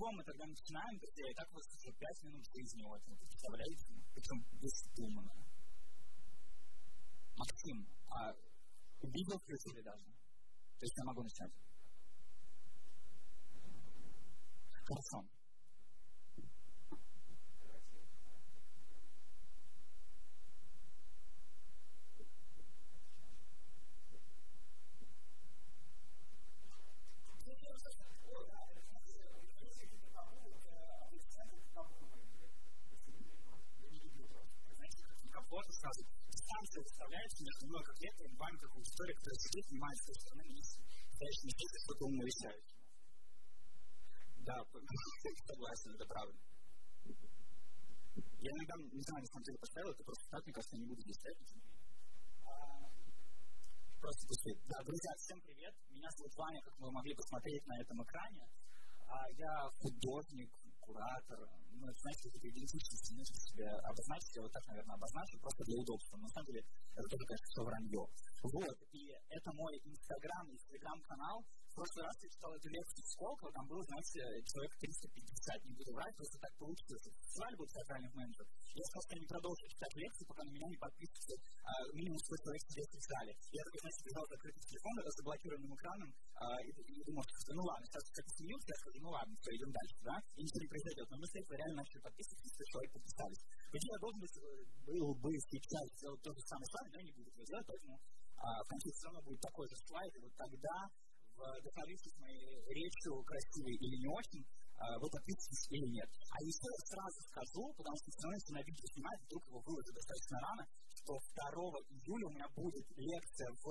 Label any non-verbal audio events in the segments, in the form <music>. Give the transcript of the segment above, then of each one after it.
чего мы тогда начинаем? Друзья, и так вас уже 5 минут жизни вот, представляете? Причем бесдумно. Максим, а видео включили даже? То есть я могу начать? Хорошо. Аудитория, которая сидит, с той стороны, и стоящий не что что-то умно решает. Да, <laughs> согласен, это правда. Я иногда, не знаю, на самом деле поставил, это просто так, мне кажется, не буду здесь ставить. Просто пустые. Да, друзья, всем привет. Меня зовут Ваня, как вы могли посмотреть на этом экране. Я художник, куратор, ну, это, знаете, какие-то идентичности нужно себе обозначить, я вот так, наверное, обозначу, просто для удобства. Но, на самом деле, это тоже, конечно, все вранье. Вот, и это мой инстаграм и телеграм-канал. В прошлый раз я читал эту лекцию Сколково, там было, знаете, человек 350, не буду врать, просто так получилось. Фестиваль был театральных менеджеров. Я сказал, что не продолжу читать лекции, пока на меня не подпишется а, минимум 100 человек сидят в зале. Я такой, знаете, бежал закрытый телефон с заблокированным экраном, а, и, и думал, что ну ладно, сейчас как смеются, я скажу, ну ладно, все, идем дальше, да, и ничего не произойдет. Но мы с этого реально начали подписываться, 100 человек подписались. Ведь я должен был бы сейчас сделать то же самое с вами, но не буду этого делать, поэтому а, в конце все равно будет такой же слайд, и вот тогда вдохновившись моей речью, красивой или не очень, вы подписываетесь или нет. А еще я сразу скажу, потому что все равно, если на видео снимать, вдруг его выложат достаточно рано, что 2 июля у меня будет лекция в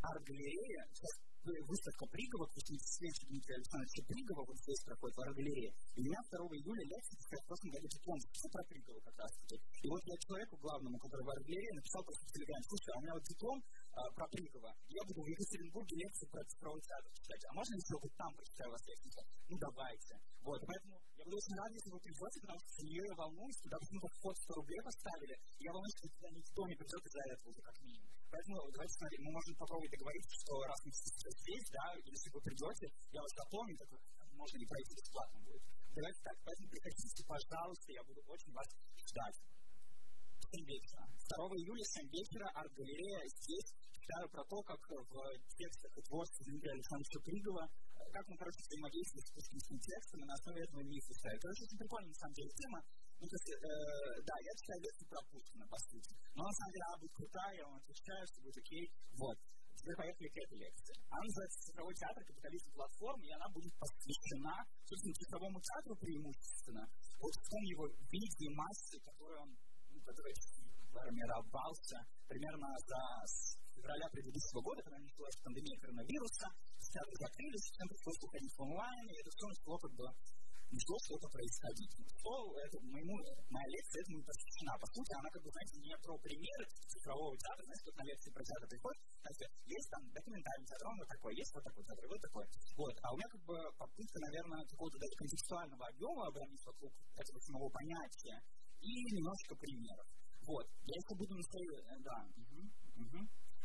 арт-галерее. Сейчас выставка Пригова, следующий Дмитрия Александровича Пригова, вот здесь проходит в арт-галерее. И у меня 2 июля лекция, в прошлом году диплом, все про Пригова как раз таки. И вот я человеку главному, который в арт-галерее, написал просто в телеграме, слушай, а у меня вот диплом про Пригова, я буду в Екатеринбурге лекцию про цифровой театр читать, а можно если вот там прочитаю вас лекцию? Ну, давайте. Вот, поэтому я буду очень рад, если вы придете, потому что я волнуюсь, туда почему-то вход 100 рублей поставили, я волнуюсь, что туда никто не придет из-за этого уже как минимум. Поэтому давайте смотрим, мы можем попробовать договориться, что раз мы здесь, да, если вы придете, я вас запомню, так можно не пройти бесплатно будет. Давайте так, поэтому приходите, пожалуйста, я буду очень вас ждать. 7 вечера. 2 июля, 7 вечера, арт-галерея здесь. Читаю про то, как в текстах и творчестве Дмитрия Александровича Пригова, как он, короче, взаимодействует с пушкинскими текстами, на основе этого мифа ставит. Короче, очень прикольная, на самом деле, тема. Ну, то есть, э, да, я читаю лекцию про Пушкина, по сути. Но, на самом деле, она будет крутая, вам отвечаю, что будет окей. Вот. Теперь поехали к этой лекции. Она называется «Цифровой театр. Капитализм платформы», и она будет посвящена, собственно, цифровому театру преимущественно, вот в том его виде и массе, который он, который формировался примерно за февраля предыдущего года, когда началась пандемия коронавируса, театры закрылись, всем пришлось уходить в онлайн, и это все начало как бы начало что-то происходить. Что это, моему, моя лекция этому посвящена. По сути, она, как бы, знаете, не про примеры цифрового театра, знаете, тут на лекции про театр приходит, знаете, есть там документальный театр, он вот такой, есть вот такой театр, вот такой. Вот. А у меня, как бы, попытка, наверное, какого-то даже контекстуального объема обрамить вокруг этого самого понятия и немножко примеров. Вот. Я еще буду на своей... Э, да. Угу. Угу.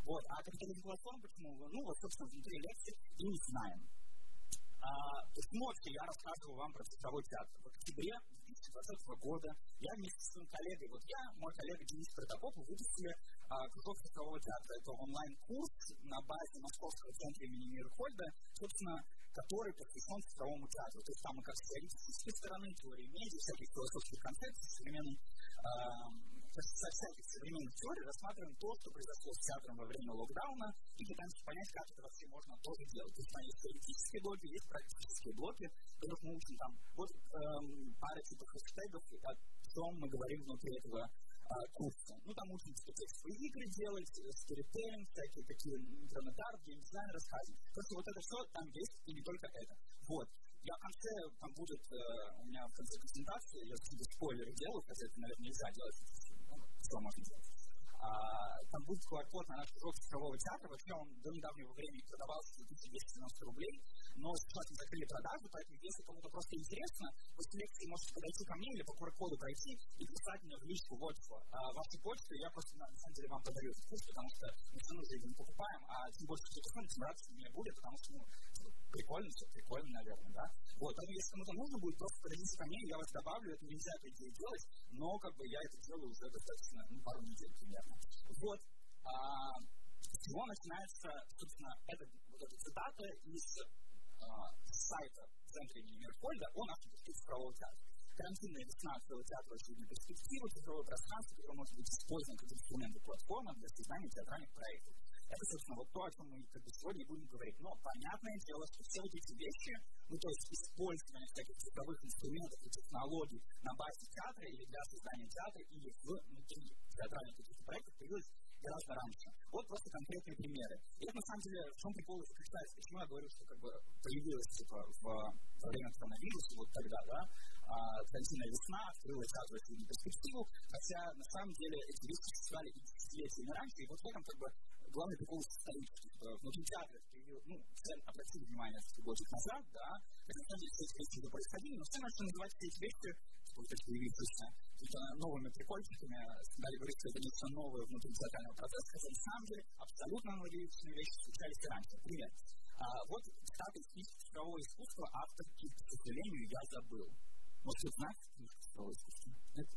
Вот. А капитализм платформ, почему? Ну, вот, собственно, внутри лекции и не знаем. А, смотрите, я рассказывал вам про цифровой театр. В октябре 2020 года я вместе с своим коллегой, вот я, мой коллега Денис Протопопов, выпустили а, кружок цифрового театра. Это онлайн-курс на базе Московского центра имени Мирхольда, собственно, который посвящен цифровому театру. То есть там с теоретической стороны, теории медиа, всяких философских концепций, современной со всяких современных теорий рассматриваем то, что произошло с театром во время локдауна, и пытаемся понять, как это вообще можно тоже делать. То есть там есть теоретические блоки, есть практические блоки, которых мы учим там. Вот эм, пара типов хэштегов, о чем мы говорим внутри этого э, курса. Ну, там учимся текстовые игры делать, сторителлинг, всякие такие интернет-арт, геймдизайн, рассказывать. Просто вот это все там есть, и не только это. Вот. Я в конце, там будет, э, у меня в конце презентации, я какие-то спойлеры делаю, хотя это, наверное, нельзя делать, что можно делать. А, там будет QR-код на наш кружок цифрового театра. Вообще он до недавнего времени продавался за 1290 рублей. Но сейчас мы закрыли продажу, поэтому если кому-то просто интересно, после лекции можете подойти ко мне или по QR-коду пройти и писать мне в личку вот что. А вашу почту я просто на самом деле вам подарю этот курс, потому что мы все равно не покупаем, а тем больше кто смотрит, тем радости мне будет, потому что ну, прикольно, все прикольно, наверное, да. Вот, поэтому если кому-то нужно будет, просто подойдите ко мне, я вас добавлю, это нельзя, идее, делать, но как бы я это делаю уже достаточно, ну, пару недель примерно. Вот. А, с чего начинается, собственно, эта, вот эта цитата из сайта центра имени Мирфольда о нашем цифрового театра. Карантинная весна целого театра очевидно перспективы, цифровое пространство, которое может быть использовано как инструмент и платформа для создания театральных проектов. Это, собственно, вот то, о чем мы как бы, сегодня будем говорить. Но понятное дело, что все вот эти вещи, ну, то есть использование всяких цифровых инструментов и технологий на базе театра или для создания театра, или внутри театральных каких-то проектов появилось гораздо раньше. Вот просто конкретные примеры. И это, на самом деле, в чем прикол заключается? Почему я говорю, что как бы появилось типа, в, во время коронавируса, вот тогда, да, карантинная весна открыла театру перспективу, хотя на самом деле эти вещи существовали и десятилетиями раньше, и вот в этом как бы главный прикол исторический. Типа, внутри театра ну, все обратили внимание, что год назад, да, хотя на самом деле все эти вещи происходили, но все начали называть все эти вещи эти появившиеся какими-то новыми прикольчиками, стали говорить, что это нечто новое внутри театрального процесса, хотя на самом деле абсолютно аналогичные вещи случались раньше. Пример. А, вот цитата из книги «Цифровое искусство» авторки, к сожалению, я забыл. Может, вы знаете книжку «Цифровое искусство»? Нет?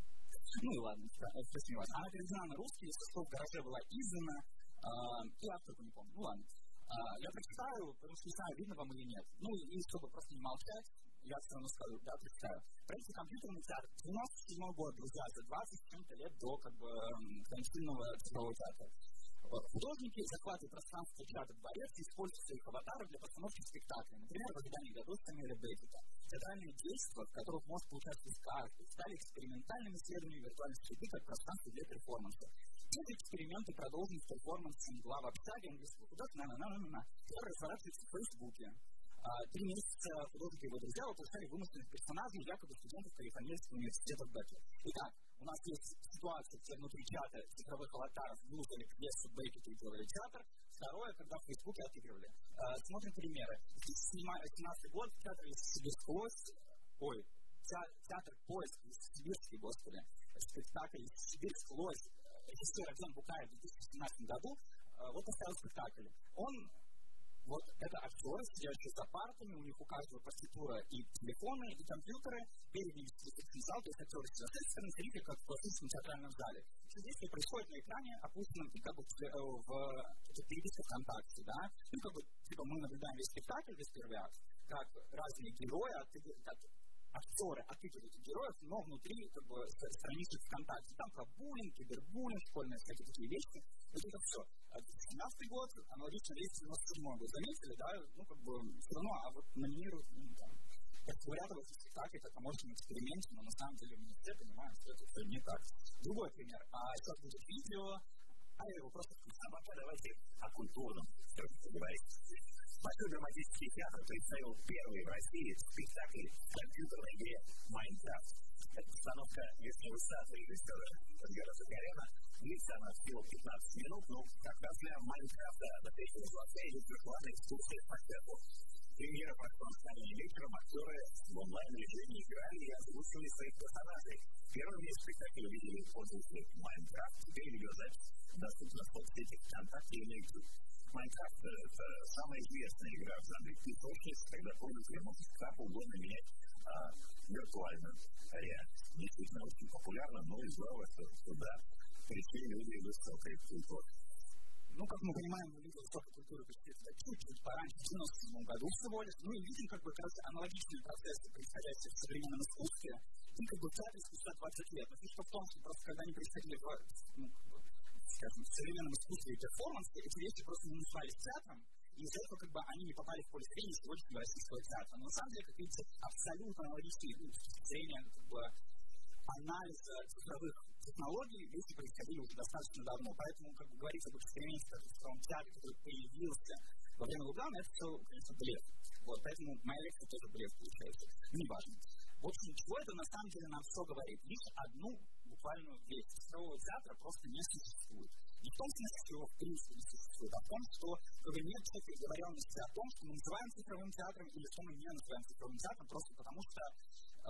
Ну и ладно, спросим вас. Она переведена на русский, со слов в гараже была издана, а, и авторку не помню. Ну ладно. А, я прочитаю, потому что не знаю, видно вам или нет. Ну и чтобы просто не молчать, я все равно скажу, да, представляю. Проект компьютерный театр, 97 год, друзья, за 20 с чем-то лет до как бы конституционного цифрового театра. Художники захватывают пространство театра дворец и используют своих аватаров для постановки спектаклей. Например, в ожидании годов Самуэля Беккета. Театральные действия, в которых может поучаствовать каждый, стали экспериментальным исследованием виртуальной среды как пространства для перформанса. Эти эксперименты продолжены с перформансом глав общаги английского художника, на-на-на-на-на, который разворачивается в Фейсбуке. А, три месяца художники его друзья выпускали вымышленных персонажей, якобы студентов Калифорнийского университета в Бекке. Итак, у нас есть ситуация, где внутри чата цифровых аватаров юзали пьесу Беккета и делали театр. Второе, когда в Фейсбуке отыгрывали. А, смотрим примеры. 17 год, театр Сибирского, ой, театр поиск Сибирский, господи, спектакль Сибирск Лось, режиссер Артем Букаев в 2017 году, а, вот поставил спектакль. Он вот это актеры, сидящие за партами, у них у каждого партитура и телефоны, и компьютеры, перед сидит зал, то есть актеры сидят с стороны, зрители как в классическом театральном зале. Все действие происходит на экране, опущенном и как бы в, в, переписке ВКонтакте, да, ну как бы, типа мы наблюдаем весь спектакль, весь первый акт, как разные герои, от, от, актеры отыгрывают героев, но внутри как бы, страницы ВКонтакте. Там про буллинг, кибербуллинг, школьные всякие такие вещи. Вот это все. 17 год, аналогично есть 97 год. Заметили, да? Ну, как бы, все равно, а вот номинируют, ну, там, как говорят, в спектакле, это коммерческом эксперименте, но на самом деле мы все понимаем, что это все не так. Другой пример. А сейчас будет видео, а я его просто включу. Пока давайте о культурном все-таки говорить. Большой драматический театр представил первый в России спектакль в компьютерной игре «Майнкрафт». Это постановка вишневой сада режиссера Эдгара Закаряна. Длится она всего 15 минут, но как раз для Майнкрафта до третьего глаза идет виртуальная экскурсия по свету. Премьера прошла накануне вечером, актеры в онлайн-режиме играли и озвучивали своих персонажей. Первым из спектакль увидели пользователи Майнкрафт. Теперь видеозапись доступна в соцсети ВКонтакте и на YouTube. Майнкрафт — это самая известная игра в жанре песочниц, когда пользователи могут как угодно менять а, виртуальную реальность. Действительно очень популярно, но и здорово, что туда пришли люди высокой культуры. Ну, как мы понимаем, люди высокой культуры пришли чуть-чуть пораньше, в 97 году всего лишь. Ну и видим, как бы, раз аналогичные процессы, происходящие в современном искусстве. И как бы в театре спустя 20 лет. Но фишка в том, что просто когда они происходили в, ну, скажем, в современном искусстве и перформансе, эти вещи просто не назывались театром, и из-за этого как бы они не попали в поле зрения сегодняшнего российского театра. Но на самом деле, как видите, абсолютно аналогичные ну, зрения как бы, анализа цифровых технологий вещи происходили уже достаточно давно. Поэтому, как бы говорить об эксперименте в цифровом театре, который появился во время Лугана, это все, конечно, блеф. Вот, поэтому моя лекция тоже блеф получается. Ну, неважно. В общем, чего это на самом деле нам все говорит? Лишь одну буквальную вещь. Цифрового театра просто не существует. Не в том смысле, что его в принципе не существует, а в том, что как бы, нет четкой договоренности о том, что мы называем цифровым театром или что мы не называем цифровым театром, просто потому что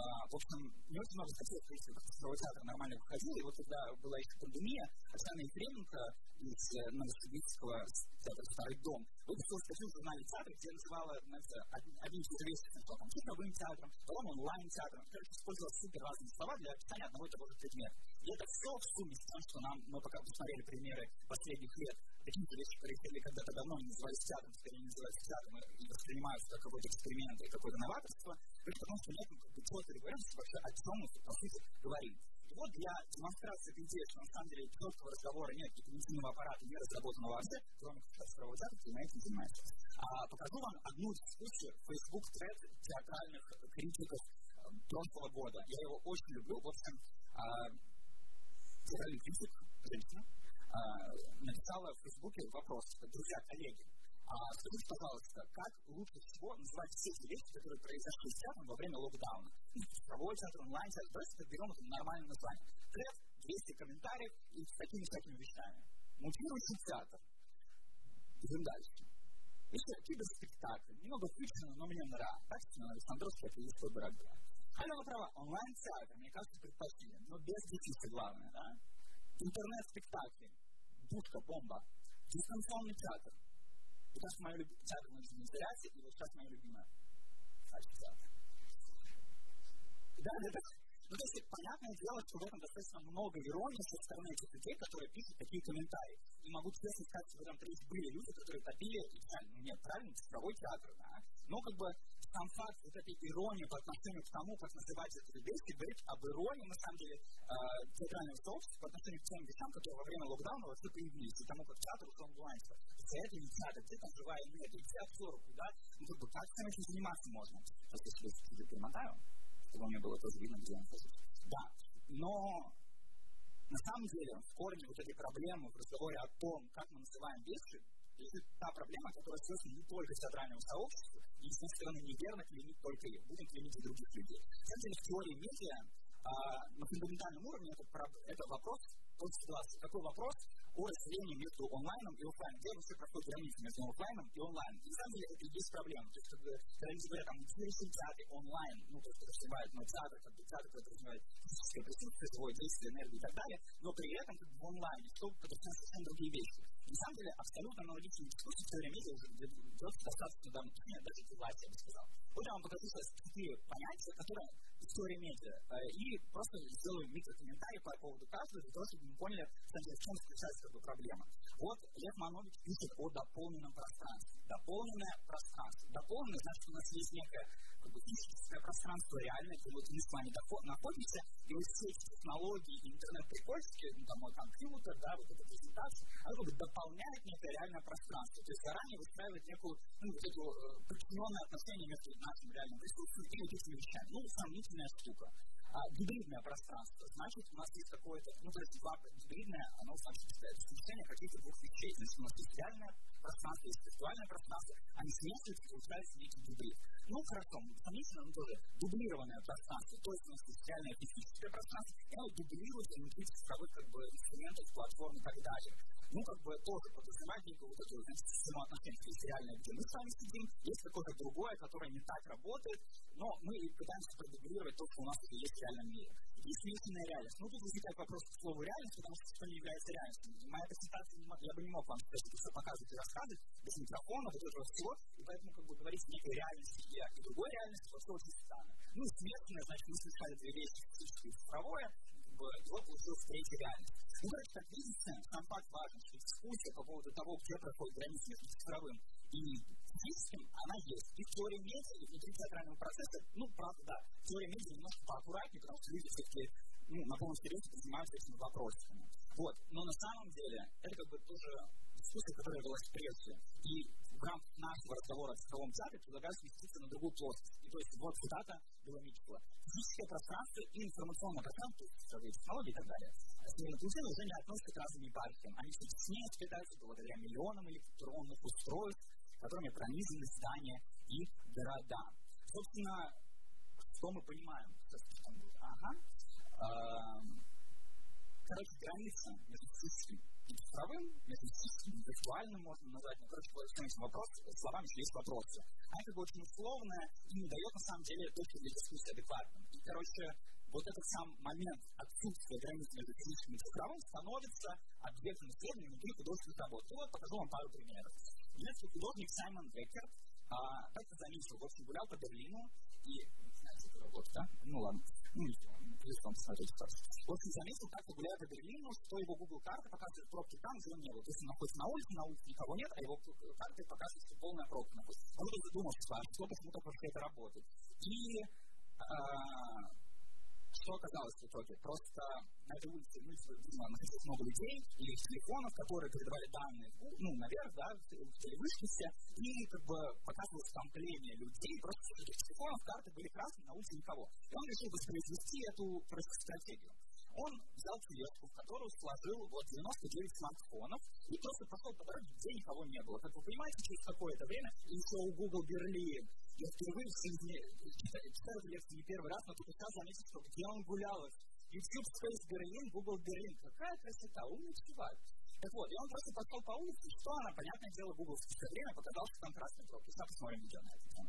в общем, не очень много статей, в принципе, цифровой театр нормально выходил, и вот когда была еще пандемия, Оксана Ефременко из Новосибирского театра «Старый дом» выпустила статью в журнале «Театр», где называла, знаете, одним из известных сначала цифровым театром, потом онлайн-театром, короче, использовала супер разные слова для описания одного и того же предмета. И это все в сумме с тем, что нам, мы пока посмотрели примеры последних лет, какие-то вещи происходили когда-то давно, не назывались театром, скорее не называются театром, и воспринимаются как какой-то эксперимент и какое-то новаторство, потому что нет четкой договоренности вообще, о чем мы, по сути, говорим. И вот для демонстрации этой идеи, что на самом деле четкого разговора нет, когнитивного аппарата не разработанного вообще, кроме как цифрового театра, на этим занимается. А, покажу вам одну дискуссию Facebook тред театральных критиков прошлого года. Я его очень люблю. В общем, а, критик, женщина, написала в Фейсбуке вопрос. Друзья, коллеги, а, скажите, пожалуйста, как лучше всего называть все эти вещи, которые произошли с театром во время локдауна? Ну, цифровой театр, онлайн-театр, давайте берем это нормальное название. Тред, 200 комментариев и с такими всякими вещами. Мутирующий театр. Идем дальше. Еще киберспектакль. Немного фикшена, но мне нравится. Качественно, Александровский, это есть дорогая. Алена права, онлайн-театр, мне кажется, предпочтение, но без детей, главное, да? Интернет-спектакли, пушка, бомба, дистанционный театр, Сейчас моя любимая театр на инсталляции, и вот сейчас моя любимая театр. Да, это ну, то есть, понятное дело, что в этом достаточно много иронии со стороны этих людей, которые пишут такие комментарии. И могу честно сказать, что в этом речь были люди, которые топили, и, ну, нет, правильно, цифровой театр, да. Но, как бы, сам факт вот этой иронии по отношению к тому, как называть это вещи, говорит об иронии, на самом деле, э, театрального сообщества по отношению к тем вещам, которые во время локдауна вообще появились, и тому, как театр ушел онлайн. За это не театр, где там живая энергия, где актеры, куда, ну, как бы, как с этим заниматься можно? Сейчас я себе перемотаю, чтобы мне было тоже видно, где он нахожусь. Да, но на самом деле в корне вот этой проблемы в разговоре о том, как мы называем вещи, лежит та проблема, которая связана не только с театральным сообществом, и, с одной стороны, неверно клеймить только их, будем клеймить и других людей. На самом деле, в теории медиа а, на фундаментальном уровне это, это вопрос той ситуации. Какой вопрос о разделении между онлайном и офлайном? Где вообще проходит граница между офлайном и онлайном? И на самом деле это и есть проблема. То есть, когда, когда люди говорят, там, интересный театр онлайн, ну, то есть, развивает мой театр, как бы театр, развивает физическое присутствие, свое действие, энергию и так далее, но при этом как бы, в онлайне, что это совершенно другие вещи. На самом деле, абсолютно аналогичные дискуссии в теории медиа уже идет достаточно давно, нет, даже власти, я бы сказал. Вот я вам покажу сейчас четыре понятия, которые история медиа. Э, и просто сделаю микрокомментарий по поводу каждого, для того, чтобы мы поняли, кстати, в чем заключается эта проблема. Вот Лев Манович пишет о дополненном пространстве. Дополненное пространство. Дополненное значит, у нас есть как бы, физическое пространство реальное, где вот мы с вами находимся, и вот все эти технологии интернет-прикольчики, ну, там, мой компьютер, да, вот эта презентация, она как бы дополняет некое реальное пространство. То есть заранее выстраивает некую, ну, вот эту э, подчиненное отношение между нашим реальным присутствием и вот этими вещами. Ну, сомнительная штука а, гибридное пространство. Значит, у нас есть какое-то, ну, то есть два гибридное, оно значит совмещение каких-то двух вещей. Значит, у нас есть реальное пространство, есть виртуальное пространство, они смешиваются, и получается некий гибрид. Ну, хорошо, сомнительно, но тоже дублированное пространство, то есть у нас есть реальное физическое пространство, и оно дублируется внутри цифровых как бы, инструментов, платформ и так далее ну, как бы тоже подразумевает некую вот эту, знаете, систему отношений. Есть реальное, где мы с вами сидим, есть какое-то другое, которое не так работает, но мы пытаемся продублировать то, что у нас есть в реальном мире. И смешанная реальность. Ну, тут возникает вопрос к слову реальность, потому что что не является реальностью. Моя презентация, я бы не мог вам сказать, все показывать и рассказывать без микрофона, вот этого всего, и поэтому как бы говорить о некой реальности и, и другой реальности, вообще очень странно. Ну, смешанная, значит, мы смешали две вещи, физическое и цифровое, как бы, и вот получилась третья реальность. Короче, как видите, сам факт важен, что дискуссия по поводу того, где проходит граница между цифровым и физическим, она есть. И в теории медиа, и внутри театрального процесса, ну, правда, да, теория медиа немножко поаккуратнее, потому что люди все-таки ну, на полном серьезе занимаются этими вопросами. Вот. Но на самом деле, это как бы тоже дискуссия, которая велась прежде. И в рамках нашего разговора о цифровом театре предлагаю сместиться на другую плоскость. И то есть вот цитата была Митчелла. Физическое пространство и информационное пространство, цифровые технологии и так далее, Северо-Путина уже не относятся к разным епархиям. Они все теснее благодаря миллионам электронных устройств, которыми пронизаны здания и города. Собственно, что мы понимаем? Ага. короче, граница между физическим и цифровым, между физическим и виртуальным можно назвать, ну, короче, по вопрос, словами еще есть вопросы. Она как бы очень условная и не дает, на самом деле, точки для дискуссии адекватным. И, короче, вот этот сам момент отсутствия границ между физическим и цифровым становится объектом исследования внутри художественных работ. И вот покажу вам пару примеров. Если художник Саймон Беккерт а, как-то заметил, в общем, гулял по Берлину, и, знаете, работа, да? Ну ладно, ну плюс там посмотреть просто. В общем, заметил, как-то гуляя по Берлину, что его Google карта показывает пробки там, где он не был. То есть он находится на улице, на улице никого нет, а его карта показывает, что полная пробка находится. Он вдруг задумался, а что почему-то это работает. И а, что оказалось в итоге? Просто на этой улице, ну, находилось много людей или телефонов, которые передавали данные, ну, наверх, да, в телевышке и как бы показывалось скопление людей, просто с этих телефонов карты были красные, на улице никого. И он решил воспроизвести эту стратегию он взял клетку, в которую сложил вот 99 смартфонов и просто пошел по дороге, где никого не было. Как вы понимаете, через какое-то время еще у Google Берлин я впервые в жизни читаю лекции не первый раз, но только сейчас заметил, что где он гулял. YouTube Space Берлин, Google Берлин. Какая красота, умный чувак. Так вот, и он просто пошел по улице, что она, понятное дело, Google в спустя время показал, что там красный пробки. Сейчас посмотрим видео на эту тему.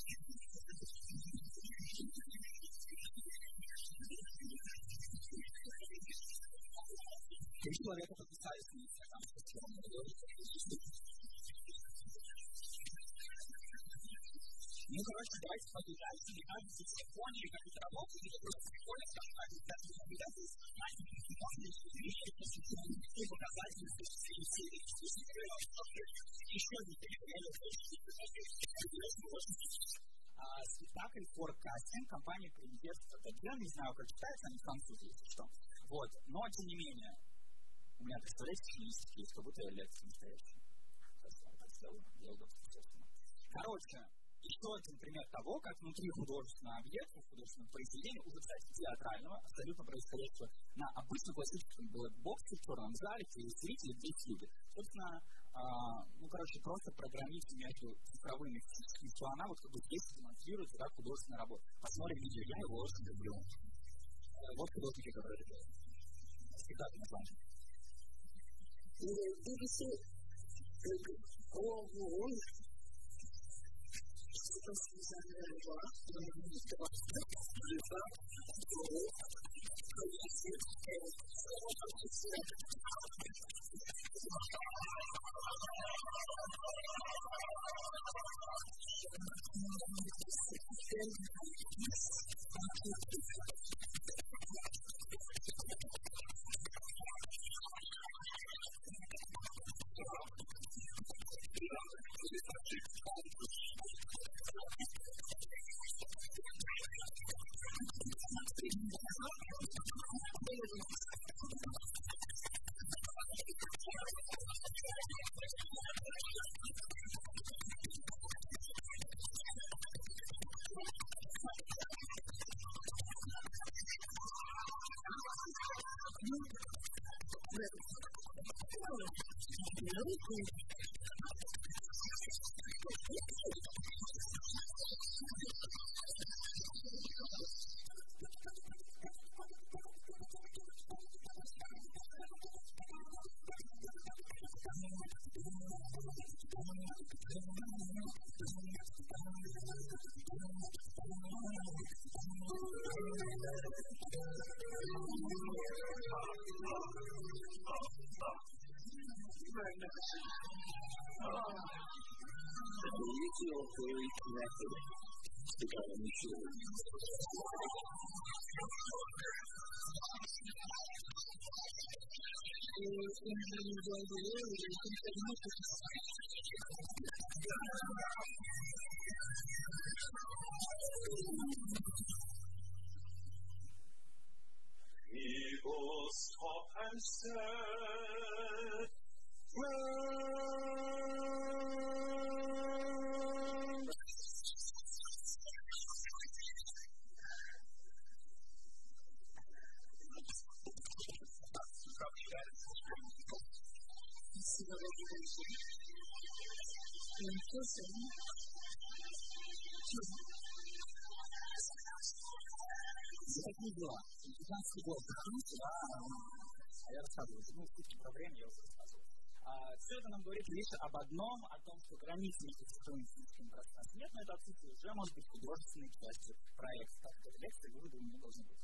Три человека подписались на инстаграмскую Ну, короче, давайте подвязать. Мне кажется, в Японии как это работает, это просто прикольно, скажем так, когда ты обязательно знать, и показатели, еще не спектакль forecasting компании Премьер Я не знаю, как читается, они французы, если что. Вот. Но, тем не менее, у меня, представляете, стилистики есть, как будто я лекция настоящая. Короче, еще один пример того, как внутри художественного объекта, художественного произведения, уже, кстати, театрального, абсолютно происходящего на обычном классическом блокбоксе в черном зале, где зрители здесь люди. Собственно, а, ну, короче, просто программируйте между цифровыми и что она вот как бы здесь демонстрируется как художественная работа. Посмотрим видео, я его очень люблю. Вот художники, которые это делают. Спектакль название. either BBC or Wall. Thank you. I'm top and said, said, Такие дела. 15 год. А я рассказываю. Ну, в про я уже рассказывал. А, все это нам говорит лишь об одном, о том, что границы между физическим пространством нет, но это отсутствие уже может быть художественной частью проекта. Так что лекции выводы у меня должны быть.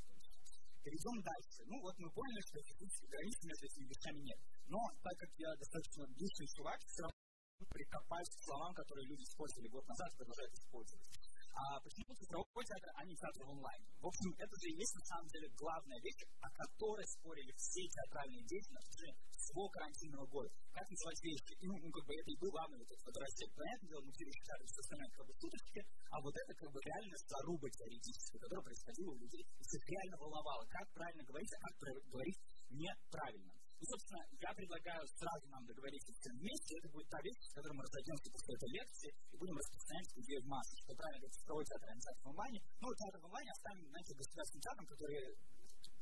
Перейдем дальше. Ну вот мы поняли, что физических границ между этими вещами нет. Но так как я достаточно быстрый чувак, все равно прикопаюсь к словам, которые люди использовали год назад, продолжают использовать. А почему цифровой театр, а не театр онлайн? В общем, это же и есть на самом деле главная вещь, о которой спорили все театральные деятели уже всего карантинного года. Как называть вещи? И, ну, как бы это и был главный вот этот фотография. Понятное дело, мы все считали, что остальное как бы шуточки, а вот это как бы реально заруба теоретическая, которая происходила у людей. И их реально волновало, как правильно говорить, а как говорить неправильно. И, собственно, я предлагаю сразу нам договориться всем вместе. Это будет та вещь, с которой мы разойдемся после этой лекции и будем распространять идею в массы, что правильно говорить цифровой театр, а театр в онлайне. Ну, театр в онлайне оставим, знаете, государственным театром, которые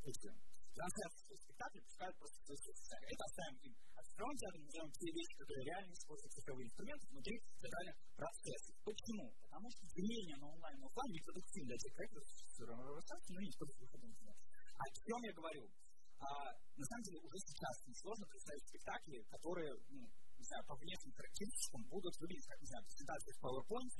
эти трансляции спектакли пускают просто в Это оставим им. А цифровым театром назовем те вещи, которые реально используют цифровые инструменты внутри театральных процессов. Почему? Потому что деление на онлайн и офлайн непродуктивно для тех проектов, но не используют выхода О чем я говорю? А, на самом деле уже сейчас несложно представить спектакли, которые, ну, не знаю, по внешним характеристикам будут выглядеть, как, не знаю, презентации в PowerPoint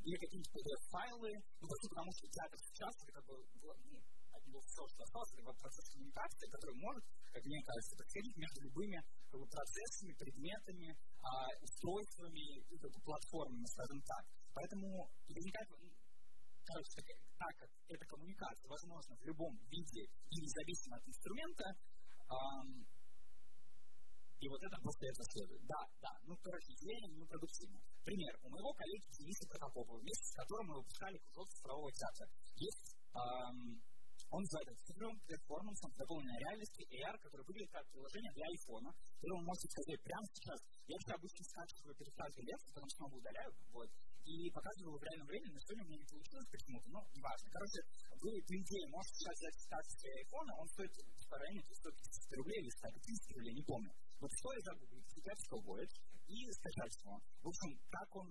или какие-нибудь PDF-файлы, ну, просто потому что театр сейчас это как бы ну, от него все, что осталось, это процесс коммуникации, который может, как мне кажется, происходить между любыми как бы, процессами, предметами, а, устройствами и как бы, платформами, скажем так. Поэтому возникает короче, так, так как эта коммуникация возможна в любом виде и независимо от инструмента, эм, и вот это после этого следует. Да, да, ну, короче, идея непродуктивна. Пример. У моего коллеги Дениса Протопопова, вместе с которым мы выпускали кружок цифрового театра, есть эм, он называется цифровым с дополненной реальности AR, который выглядит как приложение для iPhone, которое вы можете сказать прямо сейчас. Я вообще обычно скачиваю перед каждой лекцией, потому что снова удаляю, вот, и показываю в реальном времени, но сегодня у меня не получилось почему-то, но неважно. Короче, вы, по идее, можете сейчас взять скачать для iPhone, он стоит типа, районе 150 рублей или 150 рублей, не помню. Вот что я загуглить, скачать будет и скачать его. В общем, как он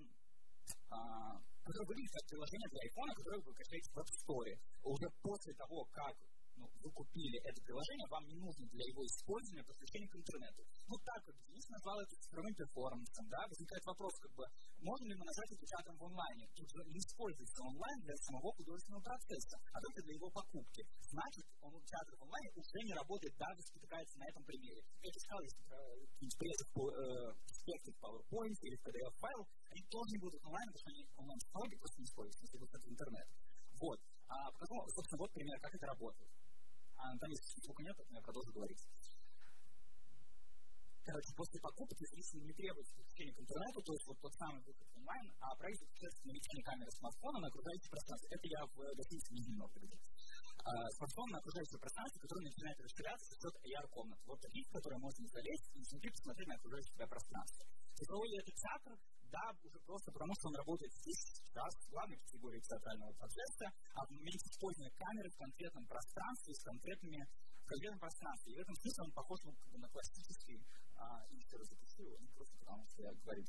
а, которое выглядит как приложение для iPhone, которое вы качаете в App Store. Уже после того, как ну, вы купили это приложение, вам не нужно для его использования подключение к интернету. Ну, так как Денис назвал это цифровым перформансом, да, возникает вопрос, как бы, можно ли мы назвать это театром в онлайне? Тут же не используется онлайн для самого художественного процесса, а только для его покупки. Значит, он, театр в онлайне уже не работает, даже спотыкается на этом примере. Я сказал, если какие-нибудь в PowerPoint или в PDF-файл, они тоже не будут онлайн, потому что они онлайн-технологии просто не используются, если будет интернет. Вот. А, потому, собственно, вот пример, как это работает. А там если звука нет, я продолжу говорить. Короче, после покупки зрителю не требуется подключение к интернету, то есть вот тот самый выход онлайн, а проект включается наведение камеры смартфона на окружающее пространство. Это я в гостинице Нижний Новгороде. А, смартфон на окружающее пространство, которое начинает расширяться за счет AR-комнат. Вот таких, в которые можно залезть и изнутри посмотреть на окружающее пространство. Цифровой это театр, да, уже просто потому, что он работает здесь, сейчас, в главной категории театрального процесса, а в моменте использования камеры в конкретном пространстве, с конкретными в конкретном пространстве. И в этом смысле он похож ну, как бы, на классический, а, и раз запишу, не просто потому, что я говорю.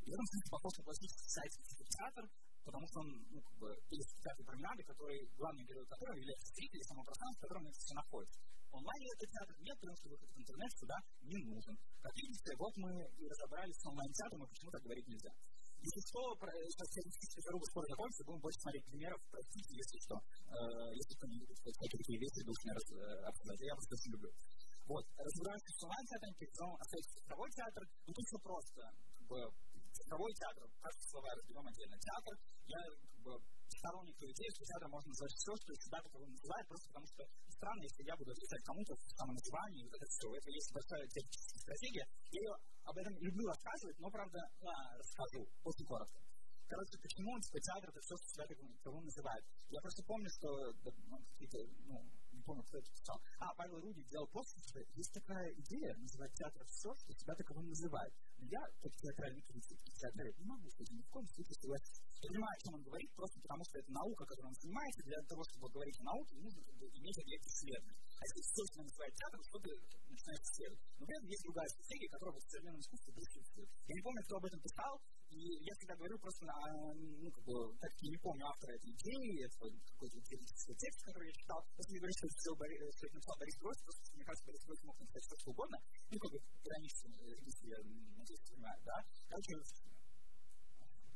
И в этом смысле похож на классический сайт театр, потому что он, ну, как бы, есть театр променады, который, главный герой которого является зритель само пространство, в котором это все находится. Онлайн театр нет, потому что выход в интернет сюда не нужен. Как видите, вот мы и разобрались с онлайн-театром, и почему так говорить нельзя. Если что, про, сейчас теоретически дорогу скоро закончится, будем больше смотреть примеров, простите, если что. Э, если кто-нибудь какие-то такие вещи душные раз, э, обсуждать, я просто очень люблю. Вот, разбираемся с онлайн-театром, перейдем остается цифровой театр, ну тут все просто. Как бы, цифровой театр, каждое слово разберем отдельно. Театр, я как бы сторонник той идеи, что театр можно назвать все, что себя таковым называют, просто потому что странно, если я буду отвечать кому-то в самоназвании, вот это все. Это есть большая теоретическая стратегия. Я ее об этом люблю рассказывать, но, правда, да, расскажу, очень коротко. Короче, почему типа, театр это все, что себя таковым называют? Я просто помню, что ну, какие-то, ну, не помню, кто это писал. А, Павел Руди делал пост, что есть такая идея называть театр все, что себя таковым называют. Я, как театральный критик, театралист, не могу с этим ни в коем случае согласиться. Я понимаю, о чем он говорит, просто потому что это наука, которой он занимается. Для того, чтобы говорить о науке, нужно как бы, иметь объект исследования. А если все, что называют театром, что ты начинаешь исследовать. Но при этом есть другая стратегия, которая в современном искусстве присутствует. Я не помню, кто об этом писал, и я всегда говорю просто, на, ну, как бы, так не помню автора этой идеи, это какой-то теоретический текст, который я читал. Просто не говорю, что это, Борис, что это написал Борис Гройс, просто, мне кажется, Борис Гройс мог написать что угодно, ну, как бы, границы, если я надеюсь, понимаю, да. Короче,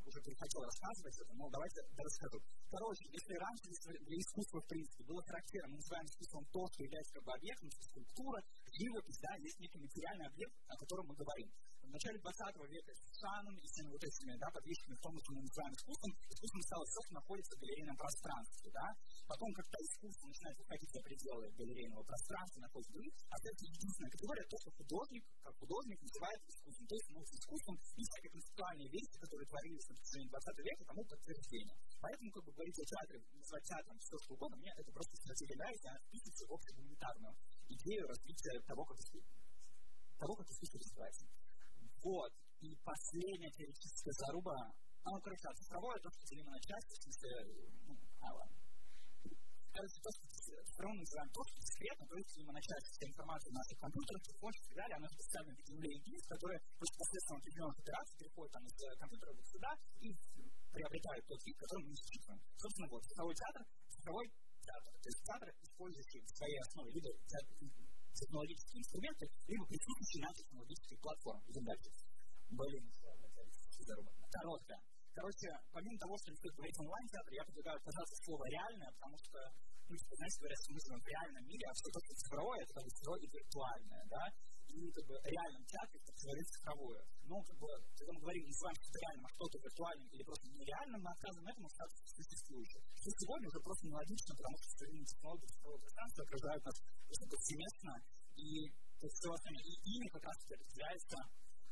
уже перехотел рассказывать это, но давайте расскажу. Короче, если раньше для искусства, в принципе, было характерно, мы называем искусством то, что является как бы объектом, скульптура, живопись, да, есть некий материальный объект, о котором мы говорим. В начале 20 века с Шаном и всеми вот этими да, подвижками в том, что мы называем искусством, искусством стало все, что находится в галерейном пространстве. Да? Потом, когда искусство начинает выходить за пределы галерейного пространства, находится в а это единственная категория, то, что художник, как художник, называет искусством. То есть, ну, искусством и всякие концептуальные вещи, которые творились на протяжении 20 века, тому подтверждение. Поэтому, как бы говорить о театре, называть театром все, что угодно, мне это просто стратегия нравится, она вписывается в общегуманитарную идею развития того, как искусство, того, как искусство развивается. Вот. И последняя теоретическая заруба, а, ну, короче, а цифровое, то, что делимо на части, в смысле, ну, а, ладно. Короче, то, что цифровым называем то, что секретно, то есть делимо на части вся информация в наших компьютерах, телефонах и так далее, она специально в виде единиц, которые после посредством определенных операций переходят там из компьютера вот сюда и приобретают тот вид, который мы считываем. Собственно, вот, цифровой театр, цифровой театр. То есть театр, использующий в своей основе либо технологические инструменты, либо присутствующие на технологических платформах и. Блин, короткая. Короче, помимо того, что стоит говорить онлайн-театр, я предлагаю отказаться слово «реальное», потому что, ну, знаете, говорят, что мы живем в реальном мире, а все то, что цифровое, это цифровое и виртуальное, да? И как бы реальном театре это говорит цифровое. Но как бы, когда мы говорим, называем что-то реальным, а что-то виртуальным или просто нереальным, мы отказываем этому статус существующего. Что сегодня уже просто нелогично, потому что современные технологии цифрового пространства окружают нас повсеместно, и все и ими как раз определяется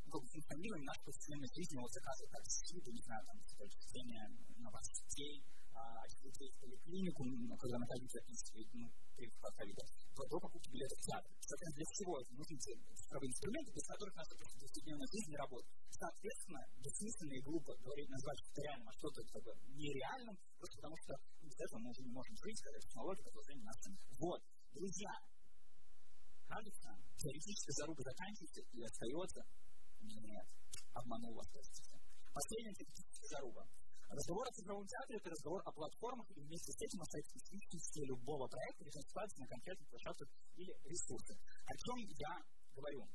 как бы функционирование нашей повседневной жизни, вот заказы такси, не знаю, там, зрения новостей, а людей в поликлинику, ну, когда на ковид записывают, ну, перед ковидом, то до покупки билетов в театр. Соответственно, для всего это нужны цифровые инструменты, без которых наша повседневная жизнь не работает. Соответственно, бессмысленно и глупо говорить, назвать что-то реальным, а что-то как бы нереальным, просто потому что без этого мы уже не можем жить, когда технология продолжение нас. Вот, друзья, кажется, теоретическая заруба заканчивается и остается нет, обманул вас. Последняя теоретическая заруба. Разговор о цифровом театре – это разговор о платформах и вместе с этим о специфичности любого проекта, который складывается на конкретных площадках или ресурсах. О чем я говорю?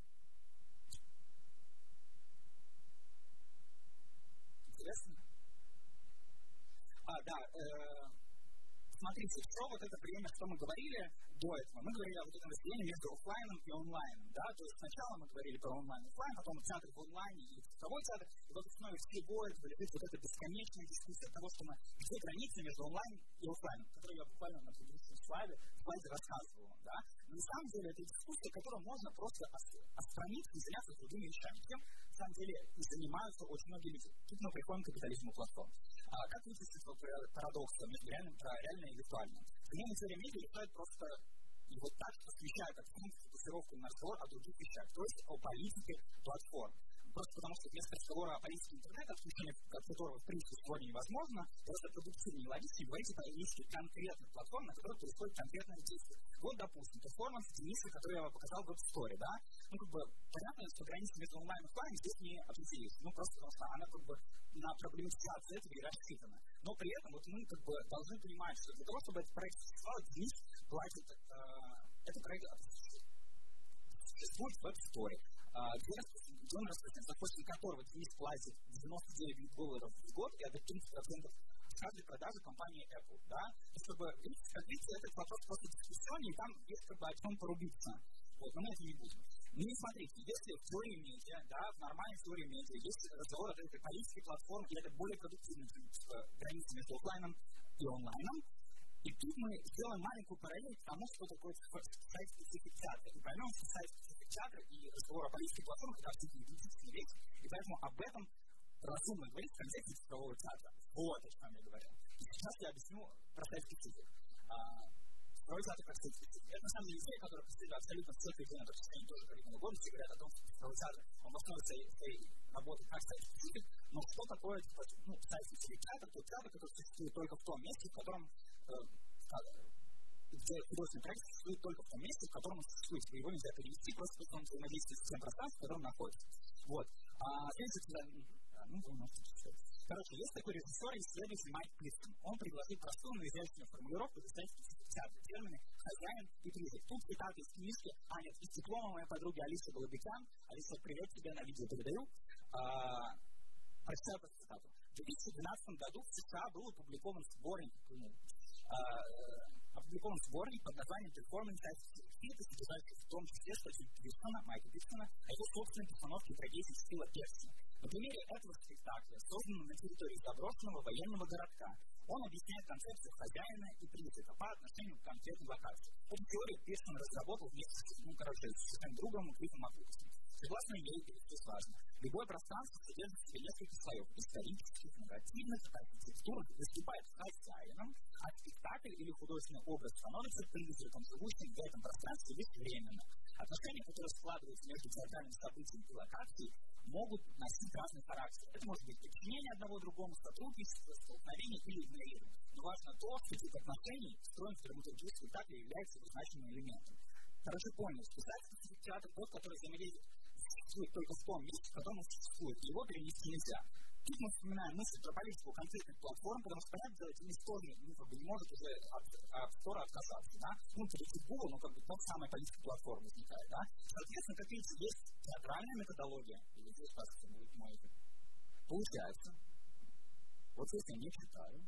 Интересно? А, да, э, смотрите, что вот это время, что мы говорили до этого? Мы говорили о вот этом разделении между офлайном и онлайном, да, то есть сначала мы говорили про онлайн и офлайн, потом театр в онлайне и цифровой театр, и вот в основе всего этого лежит вот эта бесконечная дискуссия того, что мы, где границы между онлайн и офлайном, которую я буквально на предыдущем слайде, слайде рассказывал, да. Но на самом деле это дискуссия, которую можно просто отстраниться и заняться другими вещами. Тем, на самом деле, и занимаются очень многие люди. Тут мы приходим к капитализму платформ. А как вычислить вот парадокс? Между реальным, про реальное и виртуальное? Современные теории медиа решают просто и вот так, смещают от фокусировку на разговор о других вещах, то есть о политике платформ просто потому что вместо разговора о политике интернета, от которого, в принципе, сегодня невозможно, просто продуктивнее и логичнее говорить о политике конкретных платформ, на которых происходит конкретное действие. Вот, допустим, перформанс Дениса, который я вам показал в Story, да? Ну, как бы, понятно, что граница между онлайн и офлайн здесь не определились. Ну, просто потому что она, как бы, на проблематизацию этого и рассчитана. Но при этом вот мы, как бы, должны понимать, что для того, чтобы этот проект существовал, Денис платит, э, этот проект существует в Web Story. А, где он расписан, за после которого Денис платит 99 долларов в год, и это 30% каждой продажи компании Apple, да, и чтобы, как видите, этот вопрос просто дискуссионный, и там есть как бы о чем порубиться, вот, но мы это не будем. Ну и смотрите, если в теории медиа, да, в нормальной теории медиа есть разговор о этой политике платформ, и это более продуктивно, чем граница между офлайном и онлайном, и тут мы сделаем маленькую параллель к тому, что такое сайт-специфик театра. И поймем, что сайт-специфик театра и разговор о политике платформ – это абсолютно идентичные вещи, и поэтому об этом разумно говорить в контексте цифрового театра. Вот о чем я говорил. И сейчас я объясню про сайт-специфик. Второй театр как сайт-специфик. Это на самом деле идея, которая преследует абсолютно все регионы, то есть они тоже говорят годы, все говорят о том, что цифровой театр, он в основе своей, работы как сайт-специфик, но что такое типа, ну, сайт-специфик театр? Тот театр, который существует только в том месте, в котором где художественный проект существует только в том месте, в котором он существует. Его нельзя перевести, просто потому что он взаимодействует с тем пространством, в котором находится. Вот. А следующий ну, Короче, есть такой режиссер и исследователь Майк Плифтон. Он предложил простую, но изящную формулировку достать театр термины «хозяин» и «призрак». Тут цитаты из книжки «Аня, из диплома моей подруги Алисы Голубикян». Алиса, привет тебе, на видео передаю. А, прочитаю просто цитату. В 2012 году в США был опубликован сборник, ну, а, опубликован сборник под названием «Performance Activity», содержащий в том числе статью Пирсона, Майка Пирсона, о его собственной постановке трагедии Стила Перси. На примере этого спектакля, созданного на территории заброшенного военного городка, он объясняет концепцию хозяина и призрака по отношению к конкретной локации. Эту теорию Пирсон разработал вместе с, ну, короче, своим другом Крисом Макутским. Согласно ей, здесь важно, любое пространство содержит в себе несколько слоев исторических, нарративных, архитектурных, выступает хозяином, а спектакль или художественный образ становится призраком, живущим в этом пространстве временно. Отношения, которые складываются между театральным событием и локацией, могут носить разный характер. Это может быть подчинение одного другому, сотрудничество, столкновение или игнорирование. Но важно то, что тип отношений, встроен в драматургию спектакля, является значимым элементом. Хорошо понял, писательский театр тот, который взаимодействует существует только в том месте, в котором он существует. Его перенести нельзя. Тут мы вспоминаем мысль про политику конкретных платформ, потому что, понятно, делать не тоже ну, как бы не может уже от, от Store отказаться. Да? Ну, перейти в Google, ну, как бы тот самая политика платформ возникает. Да? Соответственно, как видите, есть театральная методология, или здесь, кажется, будет мой Получается, вот если я не читаю,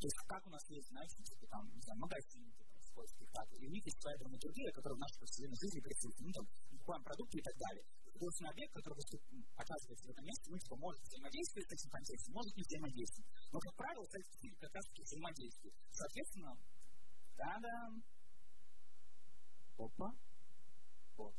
то есть как у нас есть, знаете, типа там, не знаю, магазин, свой спектакль, и у них есть своя драматургия, которая в нашей повседневной жизни присутствует, ну, там, буквально продукты и так далее. Художественный объект, который оказывается в этом месте, ну, типа, может взаимодействовать с этим контекстом, может не взаимодействовать. Но, как правило, сайт как раз-таки взаимодействует. Соответственно, да-да, опа, вот.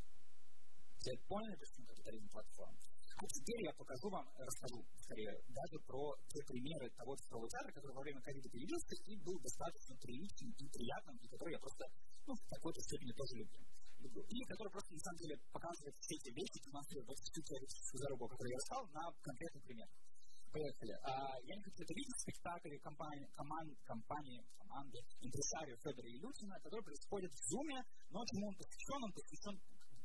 Все поняли, почему капитализм платформ? А теперь я покажу вам, расскажу скорее, даже про те примеры того цифрового театра, который во время ковида появился и был достаточно приличным и приятным, и который я просто, ну, в какой-то степени тоже люблю. И который просто, на самом деле, показывает все эти вещи, демонстрирует вот всю теоретическую дорогу, которую я рассказал, на конкретных примерах. Поехали. А, я не хочу это видеть спектакль компании, команд, компании, команды импресарио Федора Илюхина, который происходит в Зуме, но чему он посвящен? Он посвящен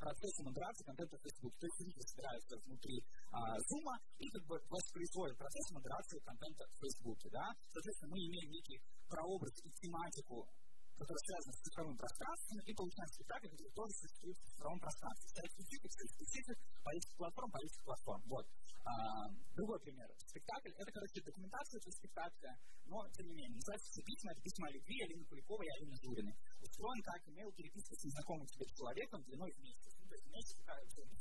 процессу модерации контента Facebook. То есть люди собираются внутри а, Zoom и как бы воспроизводят процесс модерации контента в Facebook. Да? Соответственно, мы имеем некий прообраз и тематику которые связаны с цифровым пространством, и получаем спектакль, который тоже существует в цифровом пространстве. Сайт-специфик, сайт-специфик, политика платформ, политика платформ. Вот. А, другой пример. Спектакль, это, короче, документация этого спектакля, но, тем не менее, называется все письма, это письма о любви Алины Куликовой и Алины Журиной. Устроен как имейл переписка с незнакомым тебе человеком длиной в месяц. Ну, то есть месяц, когда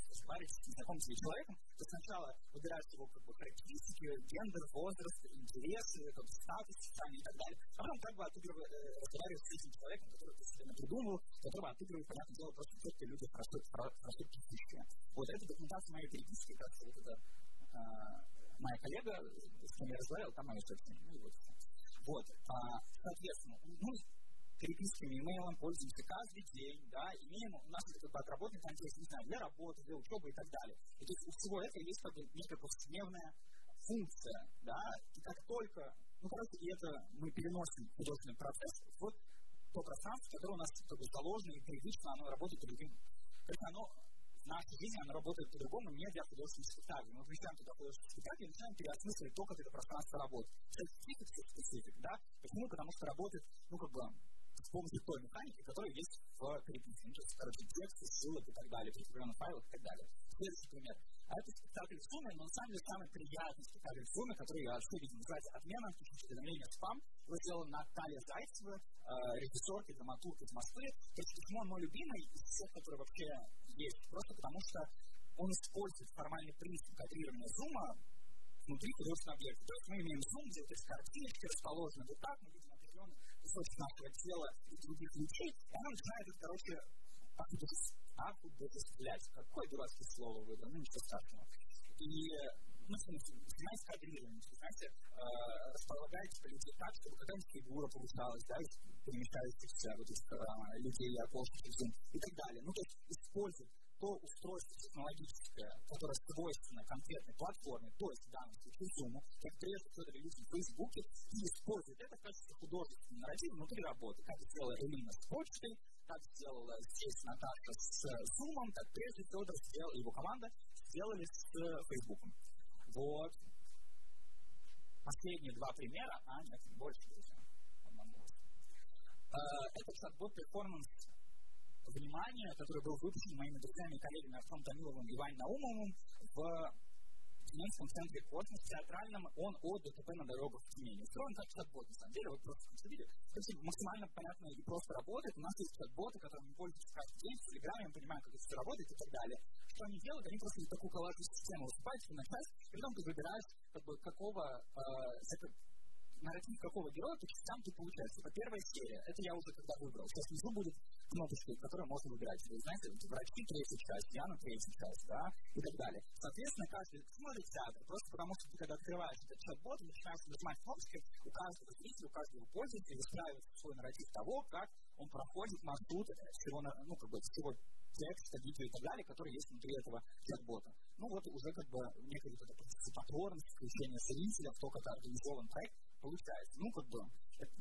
разговариваете с человеком, то сначала выбираешь его как бы, характеристики, гендер, возраст, интересы, как бы, статус социальный и так далее. А потом как бы отыгрываешь, э, разговариваешь с этим человеком, который ты себе придумал, которого отыгрывает, понятное дело, просто те, кто люди хорошо пишущие. Вот эта документация моей переписки, как вот это а, моя коллега, с кем я разговаривал, там собственная. Ну, вот. вот. А, соответственно, мы переписками, имейлом пользуемся каждый день, да, имеем у нас как бы отработанный контекст, не знаю, для работы, для учебы и так далее. И то есть у всего этого есть как бы некая повседневная функция, да, и как только, ну, короче, и это мы переносим художественный процесс в то пространство, которое у нас как бы заложено и привычно, оно работает другим. То есть оно в нашей жизни оно работает по-другому, не для художественных спектаклей. Мы включаем туда художественный спектакль и начинаем переосмысливать то, как это пространство работает. Специфик, специфик, да? Почему? Потому что работает, ну, как бы, с помощью той механики, которая есть в переписке. Ну, то есть, короче, тексты, ссылок и так далее, прикрепленных файлов и так далее. Следующий пример. А это спектакль в сумме, но на самом самый приятный спектакль в сумме, который я вообще видел, называется «Отмена», уведомление спам. его сделала Наталья Зайцева, э, режиссерка, драматург из Москвы. То есть почему он мой любимый из всех, которые вообще есть? Просто потому что он использует формальный принцип кадрирования зума внутри художественного объекта. То есть мы имеем зум, где вот эти картинки расположены вот так, мы нашего тела и других лучей, и она начинает, короче, акудетисплять. Какое дурацкое слово выбрано, ну ничего страшного. И ну, занимаясь кадрированием, знаете, э, располагаете людей так, чтобы какая-нибудь фигура повышалась, да, перемещающихся вот этих людей, окошечек, и так далее. Ну, то есть используют то устройство технологическое, которое свойственно конкретной платформе, то есть в данном случае Zoom, как прежде всего это видите в Фейсбуке, и использует это в качестве художественного нарратива внутри работы, как сделала Элина с почтой, как сделала здесь Наташа с Zoom, как прежде Федор сделал, его команда сделали с Фейсбуком. Вот. Последние два примера, а нет, больше, друзья. Это чат-бот перформанс внимания, который был выпущен моими друзьями и коллегами Артем Томиловым и Вань Наумовым в Тюменском центре космос театральном, он о ДТП на дорогах в Тюмени. Устроен как чат-бот, на самом деле, вот просто. То есть максимально понятно и просто работает. У нас есть чат-боты, которыми пользуются каждый день в Телеграме, мы понимаем, как это все работает и так далее. Что они делают? Они просто такую коллажную систему выступают на часть, и потом ты выбираешь, как бы, какого э, нарратив какого героя по частям тут получается. Это первая серия. Это я уже когда выбрал. Сейчас внизу будет кнопочка, которую можно выбирать. Вы знаете, врачи третья часть, Яна третья часть, да, и так далее. Соответственно, каждый смотрит театр, просто потому что ты, когда открываешь этот чат-бот, начинаешь нажимать кнопочки, у каждого зрителя, у каждого пользователя выстраивается свой нарратив того, как он проходит маршрут всего, ну, как бы, всего текста, видео и так далее, которые есть внутри этого чат-бота. Ну вот уже как бы некая вот эта парticipаторность, включение зрителя в то, как организован проект, получается. Ну, как бы, это,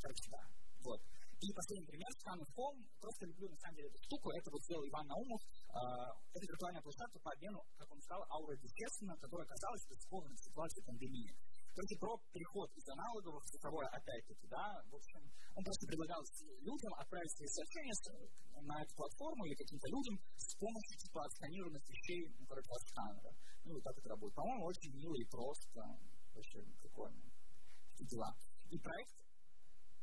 короче, да. Вот. И последний пример, Scanner Home. Просто люблю, на самом деле, эту штуку. Это вот сделал Иван Наумов. А, это виртуальная площадка по обмену, как он сказал, аура естественно, которая оказалась бесспорной в ситуации пандемии. То есть про переход из аналоговых в цифровое опять-таки, да, в общем, он просто предлагал людям отправить свои сообщения на эту платформу или каким-то людям с помощью типа отсканированных вещей, короче, сканера. Ну, вот так это работает. По-моему, очень мило и просто. Вообще прикольно. Такие дела. И проект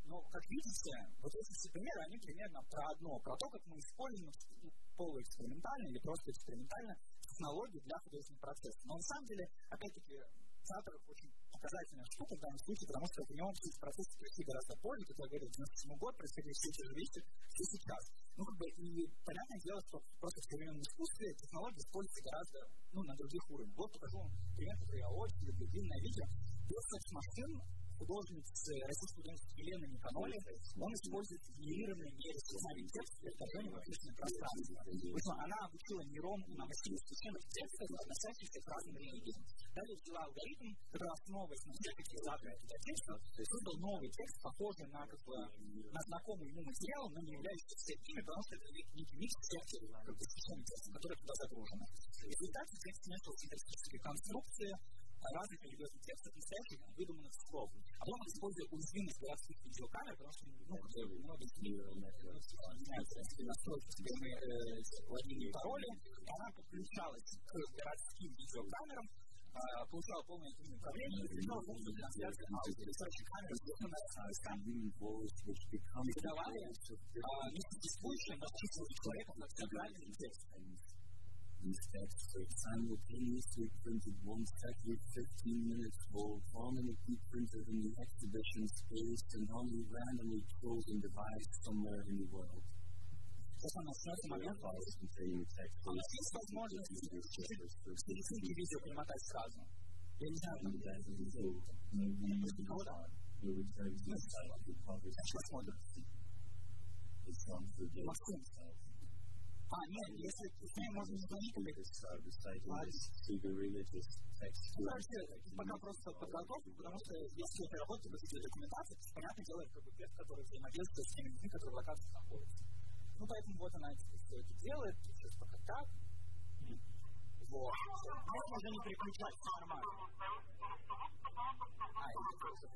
но, как видите, вот эти все примеры, они примерно про одно, про то, как мы используем ну, полуэкспериментально или просто экспериментально технологии для художественного процесса. Но на самом деле, опять-таки, театр очень показательная штука в данном случае, потому что в нем все эти процессы пришли гораздо позже, как я говорил, в 97 год происходили все эти же вещи, все сейчас. Ну, как бы, и понятное дело, что просто в современном искусстве технологии используются гораздо, ну, на других уровнях. Вот покажу вам пример, который я очень люблю, длинное видео. Без секс-машин художницы российской художницы Елены Никоноли, он использует генерированный нейросигнальный текст для отражения в общественном пространстве. Причем она обучила нейрон на массиве священных текстов, относящихся к разным религиям. Далее взяла алгоритм, который основываясь на всех этих западных текстов, создал новый текст, похожий на, как бы, на знакомый ему материал, но не являющийся ими, потому что это некий микс всех как бы, священных текстов, которые туда загружены. В результате текст смешивал синтаксические конструкции, разных религиозных текстов, настоящих выдуманных слов. А потом он использует уязвимость городских видеокамер, потому что ну, много меняются настройки себе мы логины и пароли, и она подключалась к городским видеокамерам, получала полное управление принимала функцию трансляции аудио. Короче, камера сделана выдавали несуществующие, но числовых человеков на центральный текст. These texts were simultaneously printed one set with 15 minutes bold, permanently printed in the exhibition space and only randomly chosen device somewhere in the world. Сейчас она снова момент, она есть возможность пересылки видео перемотать сразу. Я не знаю, там даже видео. Кого там? Сейчас посмотрим. Максим. А, нет, если с ней можно звонить, или... Короче, пока просто подготовка, потому что если это работает, это для документации, то, понятное дело, как бы тест, который взаимодействует с теми людьми, которые в локации находятся. Ну, поэтому вот она все это делает, сейчас пока так. Вот. Можно уже не переключать, все нормально. А, это просто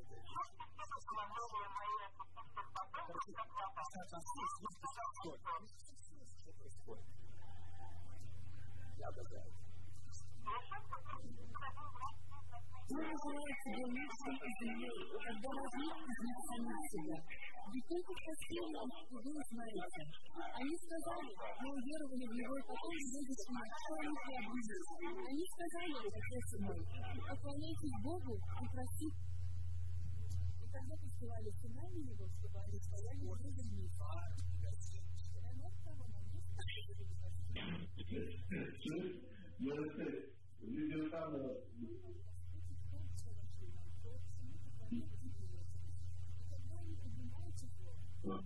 Короче, сейчас нас есть, что происходит. Я обожаю. Называет себя лучшей из людей, когда возник из них самих себя. Ведь только последнем вы знаете. Они сказали, мы уверовали в и потом видите, что они приобрели. Они сказали, отец мой, поклоняйтесь Богу и просите. Когда посылали сынами его, чтобы они стояли в you understand? You just kind of. Well,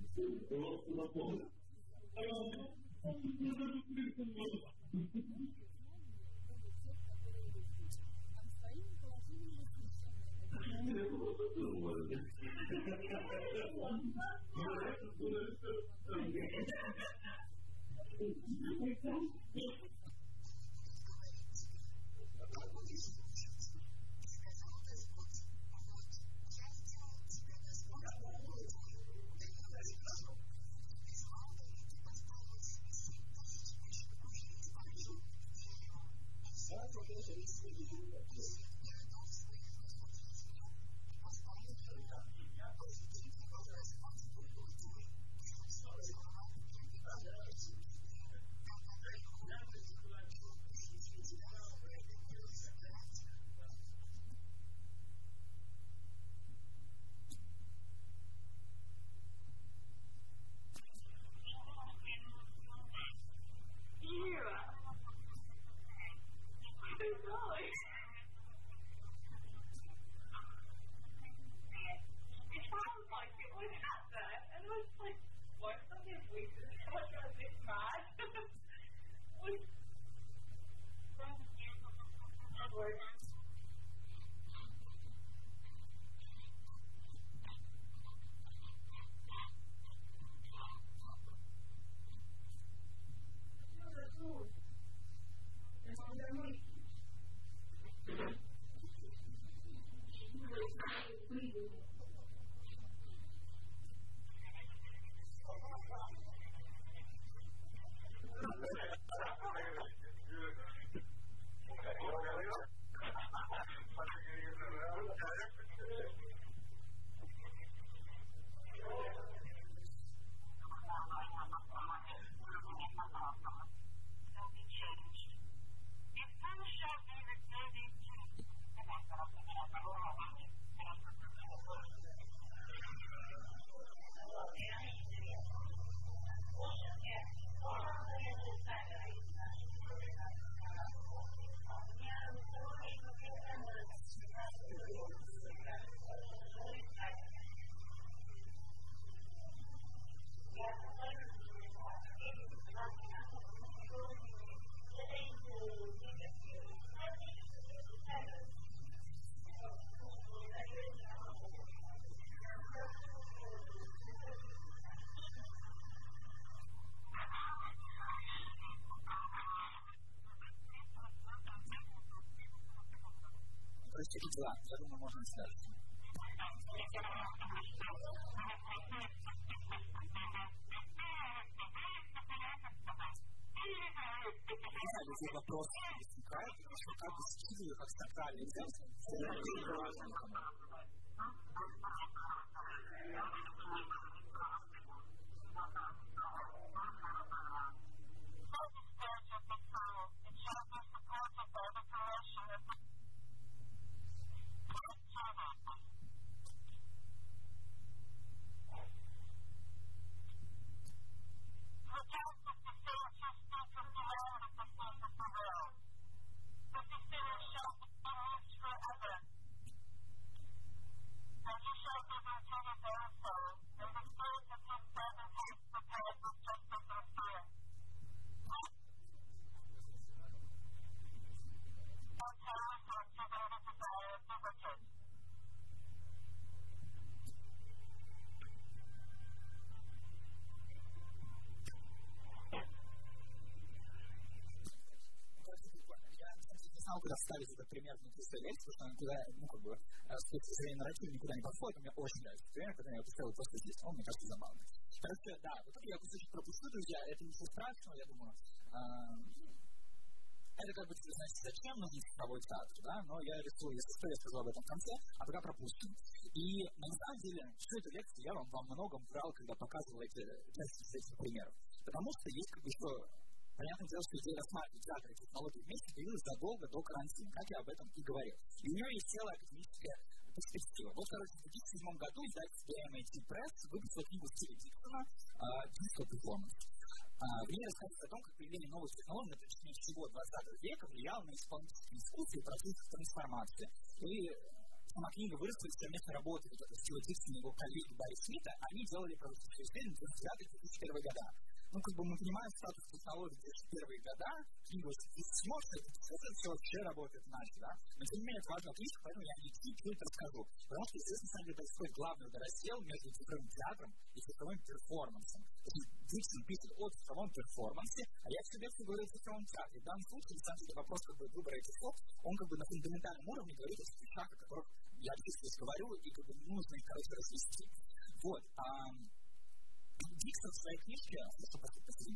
такие дела. Я думаю, можно связаться. Не знаю, если вопрос возникает, что как бы скидываю как сакральный текст, это вставить этот пример внутри своей лекции, потому что он никуда, ну, как бы, с точки зрения нарратива никуда не подходит. Мне очень нравится пример, который я поставил просто здесь. Он, мне кажется, забавный. Короче, да, в итоге я кусочек пропущу, друзья, это ничего страшного, я думаю. это как бы, значит, зачем нужен цифровой театр, да, но я решил, если что, я скажу об этом в конце, а пока пропустим. И на самом деле, всю эту лекцию я вам во многом брал, когда показывал эти части этих примеров. Потому что есть как бы что Понятное дело, что идея рассматривать технологии вместе появилась задолго до карантина, как я об этом и говорил. И у нее есть целая академическая перспектива. Вот, короче, в 2007 году издательство MIT Press выпустило книгу Стива Диксона «Digital Performance». В ней рассказывается о том, как появление новых технологий на протяжении всего 20 века влияло на исполнительские искусства и процесс трансформации. И сама книга выросла из совместной работы вот этого Стива Диксона и его коллеги Барри Смита. Они делали практические исследования в 2009-2001 года ну, как бы мы понимаем статус технологий в первые года, книга сможет, это все вообще работает иначе, да? Но, тем не менее, это важная книжка, поэтому я не чуть это расскажу. Потому что, естественно, на самом деле, происходит главный раздел между цифровым театром и цифровым перформансом. То есть Диксон пишет о цифровом перформансе, а я все говорю о цифровом театре. В данном случае, на самом деле, вопрос как бы выбора этих слов, он как бы на фундаментальном уровне говорит о вещах, о которых я здесь говорю, и как бы нужно их, короче, развести. Вот. Диксон своей книжке, что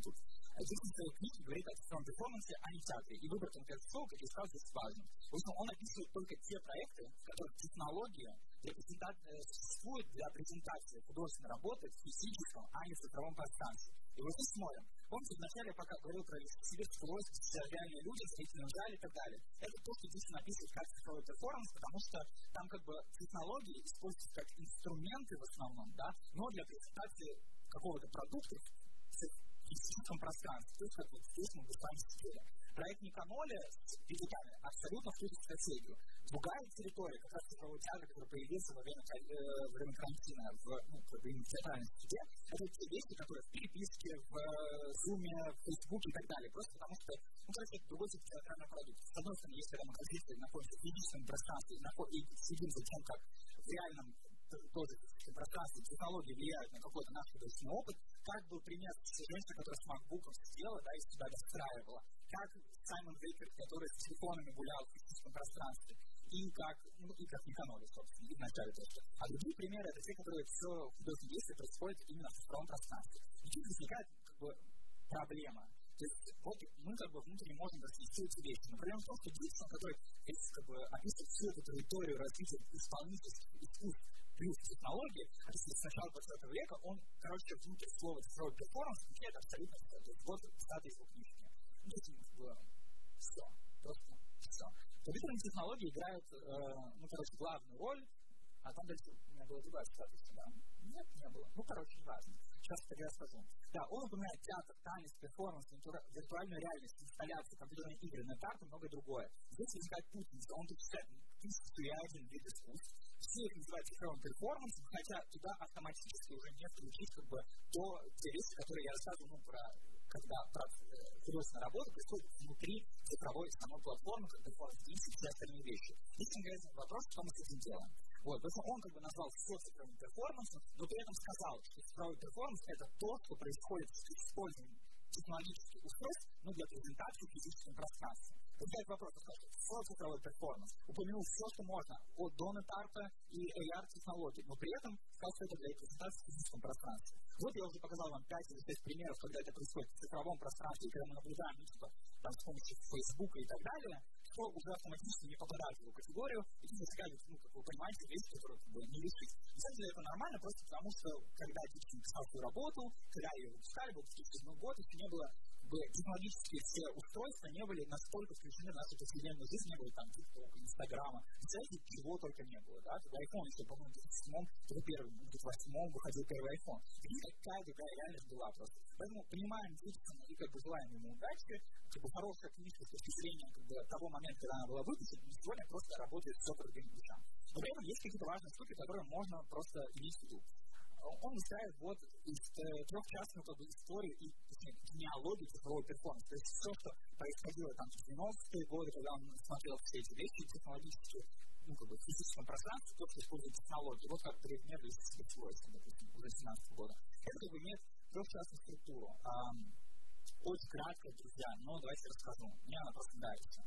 тут, Диксон в своей книжке говорит о цифровом перформансе, а не театре. И выбор конкретного я сказал, здесь важен. В общем, он описывает только те проекты, в которых технология презентации, существует для презентации художественной работы в физическом, а не в цифровом пространстве. И вот здесь смотрим. Помните, вначале пока говорил про сибирскую власть, реальные люди, строительном зале и так далее. Это то, что здесь написывает как цифровой перформанс, потому что там как бы технологии используются как инструменты в основном, да, но для презентации какого-то продукта в физическом пространстве. То есть, как вот здесь мы с вами сидели. Проект Никаноля с видиками абсолютно в ту же стратегию. Другая территория, как раз цифровой театр, который появился во время, э, во время карантина в, ну, как бы, в театральном суде, это те вещи, которые в переписке, в Zoom, в Facebook и так далее. Просто потому что, ну, короче, это другой тип театрального продукта. С одной стороны, если мы находимся в физическом пространстве и следим за тем, как в реальном тоже пространстве технологии влияют на какой-то наш художественный опыт, как был пример женщины, которая с макбуком сидела, да, и себя достраивала, как Саймон Вейкер, который с телефонами гулял в физическом пространстве, и как, ну, и как Никаноли, собственно, и в начале тоже. А другие примеры, это те, которые все в художественном действии происходит именно в цифровом пространстве. И тут возникает как бы проблема. То есть вот мы как бы внутренне можем разнести эти вещи. Но проблема в том, что Диксон, который как бы, описывает всю эту траекторию развития исполнительских искусств плюс технологии, если с начала 20 века, он, короче, внутрь слова цифровой перформанс включает абсолютно все. То есть вот цитата из его книжки. Ну, было все. Просто все. Компьютерные технологии играют, э, ну, короче, главную роль, а там дальше у меня была другая цитата да? Нет, не было. Ну, короче, не важно. Сейчас я расскажу. Да, он упоминает театр, танец, перформанс, виртуальную реальность, инсталляции, компьютерные игры, на и многое другое. Здесь возникает путаница. Он считает тысячу один вид искусств, все их называют цифровым перформансом, хотя туда автоматически уже не включить как бы то, те вещи, которые я рассказывал ну, про когда художественная работа происходит внутри цифровой самой платформы, как перформанс и все остальные вещи. Здесь конкретный вопрос, что мы с этим делаем. Вот, поэтому он как бы назвал все цифровым перформансом, но при этом сказал, что цифровой перформанс это то, что происходит с использованием технологических устройств ну, для презентации в физическом пространстве. Возникает вопрос, что цифровой перформанс упомянул все, что можно от, до нет-арта и AR-технологий, но при этом сказал, что это для презентации в физическом пространстве. Вот я уже показал вам 5 или 6 примеров, когда это происходит в цифровом пространстве, когда мы наблюдаем, ну, типа, там, с помощью Facebook и так далее, что уже автоматически не попадает в эту категорию, и здесь возникают, ну, как вы понимаете, вещи, которые бы, не решить. На самом деле это нормально, просто потому что, когда Диксон писал свою работу, когда ее выпускали, был 2007 год, еще не было бы технологические все устройства не были настолько включены в нашу повседневную жизнь, не было там TikTok, Инстаграма, связи, чего только не было, да, тогда iPhone, если, по-моему, в 2007 это первый, в 2008 выходил первый iPhone. И какая другая реальность была просто. Поэтому принимаем Диксона и как бы желаем ему удачи, как бы хорошая книжка с точки зрения как бы, того момента, когда она была выпущена, но сегодня просто работает все по другим вещам. Но при этом есть какие-то важные штуки, которые можно просто иметь в виду он выстраивает вот из э, трех частных как бы, историй и генеалогии цифровой перформанса. То есть все, что происходило там в 90-е годы, когда он смотрел все эти вещи технологические, ну, как бы в физическом пространстве, то, что использует технологии. Вот как пример из свойств, допустим, уже 17 года. Это как бы имеет трехчастную структуру. Um, очень кратко, друзья, но давайте расскажу. Мне она просто нравится.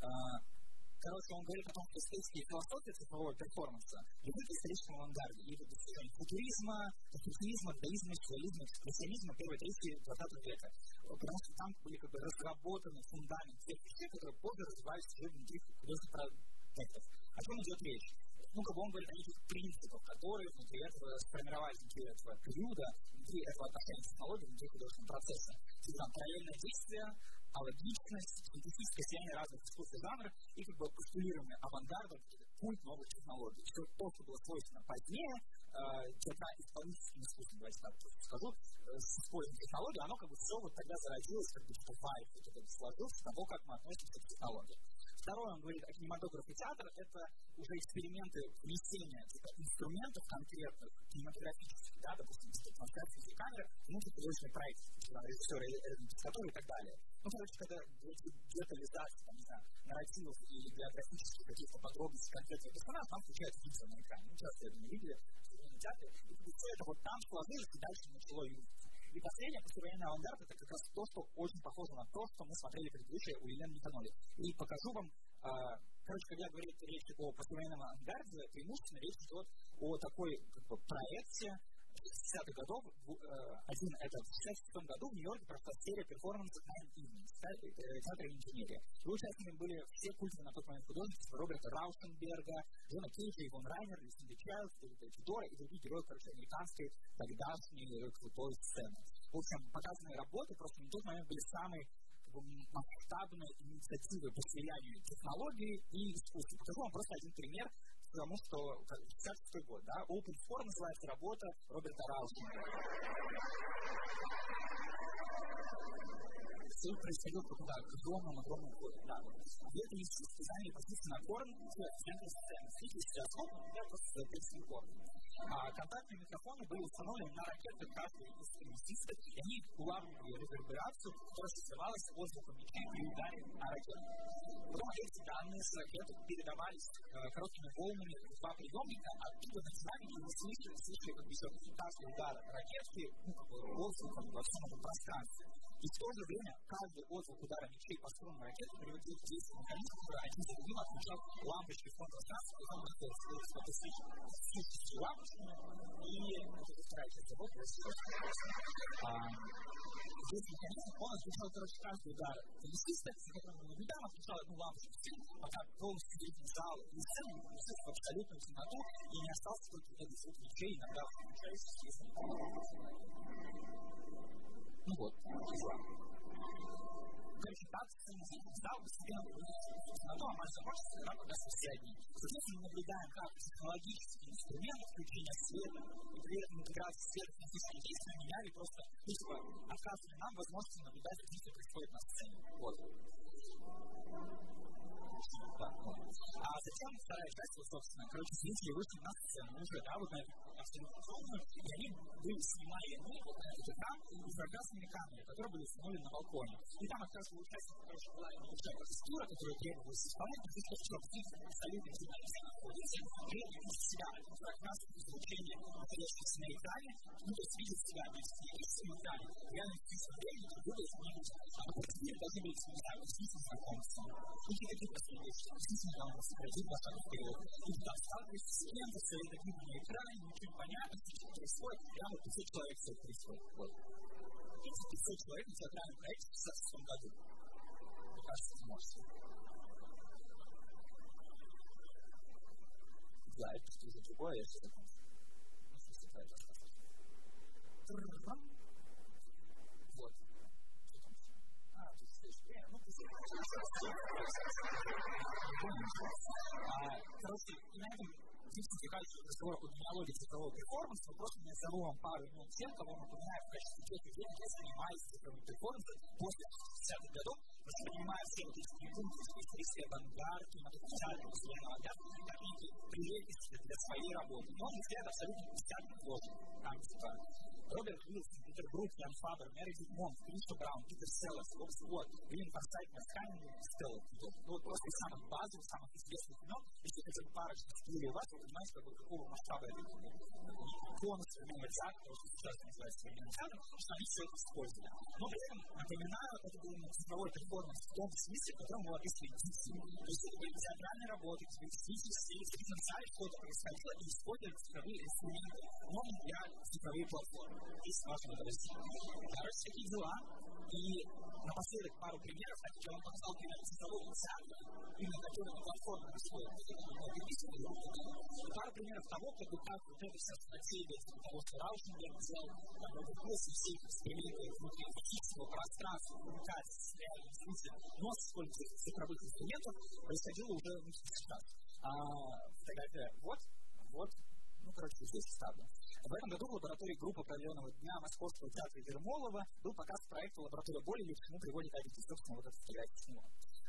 Uh, короче, он говорит о том, что эстетические философии цифрового перформанса ведут к историческому авангарде и достижению футуризма, конструктивизма, даизма, сюрреализма, экспрессионизма первой трети 20 века. Потому что там были как бы разработаны фундамент тех вещей, которые позже развивались уже внутри художественных проектов. О чем идет речь? ну, как бы он говорит о неких принципах, которые внутри этого сформировались внутри этого периода, внутри этого отношения технологии, внутри художественного процесса. Там параллельное действие, алогичность, специфическое сияние разных искусств и жанров и как бы постулирование авангарда, культ новых технологий. Все то, что было свойственно позднее, э, театро-исполнительским искусством, давайте так скажу, э, с использованием технологий, оно как бы все вот тогда зародилось, как бы что вайф вот это сложился того, как мы относимся к технологиям. Второе, он говорит о кинематографе театра, это уже эксперименты внесения типа, инструментов конкретных, кинематографических, да, допустим, типа трансляции камеры, внутрь художественный проект, типа, режиссера который и так далее. Ну, короче, когда детализация, там, не знаю, нарративов и биографических каких-то подробностей конкретных персонажей, там включается видео на экране. Мы часто это не видели в театре. И все это вот там сложилось, и дальше начало. И последнее, послевоенный авангард, это как раз то, что очень похоже на то, что мы смотрели предыдущее у Елены Никаноли. И покажу вам, э, короче, когда говорит речь о послевоенном авангарде, преимущественно речь идет о такой как бы, проекте 60-х годов, один это в 66 году в Нью-Йорке прошла серия перформансов Nine Evenings, театра инженерии. Его участниками были все культовые на тот момент художники, Роберта Раушенберга, Джона Кейджа, Ивон Райнер, Люсинда Чайлд, Дэвида Федора и другие герои, короче, американской тогдашней крутой сцены. В общем, показанные работы просто на тот момент были самые масштабные инициативы по слиянию технологии и искусства. Покажу вам просто один пример потому что 56 год, да, Open Four называется работа Роберта Раушина. Все происходило в каком-то огромном, огромном городе, да. В этом специальные позиции на корм, в центре сцены. Видите, сейчас, я просто записываю корм. А контактные микрофоны были установлены на ракетах каждого из финансистов, и они улавливали реверберацию, которая создавалась воздухом мечей при ударе на ракету. Потом эти данные с ракеты передавались э, короткими волнами в два приемника, оттуда на динамике мы слышали, слышали как еще каждый удар ракетки, ну, воздухом во всем пространстве. И в то же время каждый отзвук удара мечей по струнам ракеты приводил к действию механизма, который один за другим отключал лампочки в пространстве, потом он находится фотосвечи лампочками, и это вторая часть работы, Здесь механизм, он отключал, короче, каждый удар теннисиста, за которым мы наблюдаем, отключал одну лампочку в стену, пока полностью зритель зал и сцену пустил в абсолютную темноту, и не остался только этот звук мечей, иногда включающийся, если не ну вот, Короче, так стал постепенно на то, а закончится, когда погасли все одни. Соответственно, мы наблюдаем, как технологические инструменты включения света и при этом интеграции света в физические действия меняли просто, ну, типа, нам возможность наблюдать, что происходит на сцене. Вот. А затем вторая часть, вот, собственно, короче, зрители вышли на сцену уже, да, вот на эту зону, и они были снимали мы вот на этот экран инфракрасными камерами, которые были установлены на балконе. И там как раз у участников, короче, была небольшая процедура, которую требовалось исполнять, но здесь что, абсолютно все находится, этом из себя инфракрасное излучение, находящееся на экране, ну, то есть видит себя не в физическом экране, реально в физическом времени, как будто изменить, а по должны быть, не знаю, с физическим знакомством. И действительно там сократить на шаг вперед. И там сталкиваешься с кем-то, с таким на экране, ничего не понятно, что происходит, прямо 500 человек все происходит. Вот. Эти 500 человек на театральном проекте в 16 году. Мне кажется, это может. Да, это что-то другое, я что-то там. Ну, в смысле, это Короче, этом здесь возникает разговор о генеалогии цифрового перформанса, просто назову вам пару имен тех, кого мы упоминаем в качестве тех людей, которые занимались цифровым перформансом после 60-х годов, понимая все вот эти пункты, исторический авангард, кинематографический постоянный авангард, как некие прелести для своей работы. Но он взгляд абсолютно 50 ложен. Там, типа, Роберт Уилсон, Питер Брук, Ян Фабер, Мередит Монт, Кристоф Браун, Питер Селлас, Боб Скотт, Уильям Форсайт, Маскайн, Стелла. Ну, вот просто из самых базовых, самых известных имен, если хотя бы парочку вас, вы понимаете, как бы, какого масштаба это иконы современного театра, то, что сейчас называется современным театром, что они все это использовали. Но при этом, напоминаю, это был цифровой перформанс в том смысле, в котором мы описывали дикцию. То есть театральные работы, где физически, потенциально что-то происходило, и использовали цифровые инструменты, но для цифровые платформы. Здесь важно это достичь. Короче, такие дела. И напоследок пару примеров, так я вам показал пример цифрового театра, именно который на платформе происходит. Пару примеров того, как бы как вот это вся стратегия того, что Раушенберг делал, как бы после всех экспериментов внутри физического пространства, коммуникации с реальным смыслом, но с использованием цифровых инструментов, происходило уже ну, сейчас. А, фотография вот, вот, ну, короче, здесь вставлю. В этом году в лаборатории группы определенного дня Московского театра Ермолова был показ проекта «Лаборатория боли», и к чему приводит один собственно, вот это фотография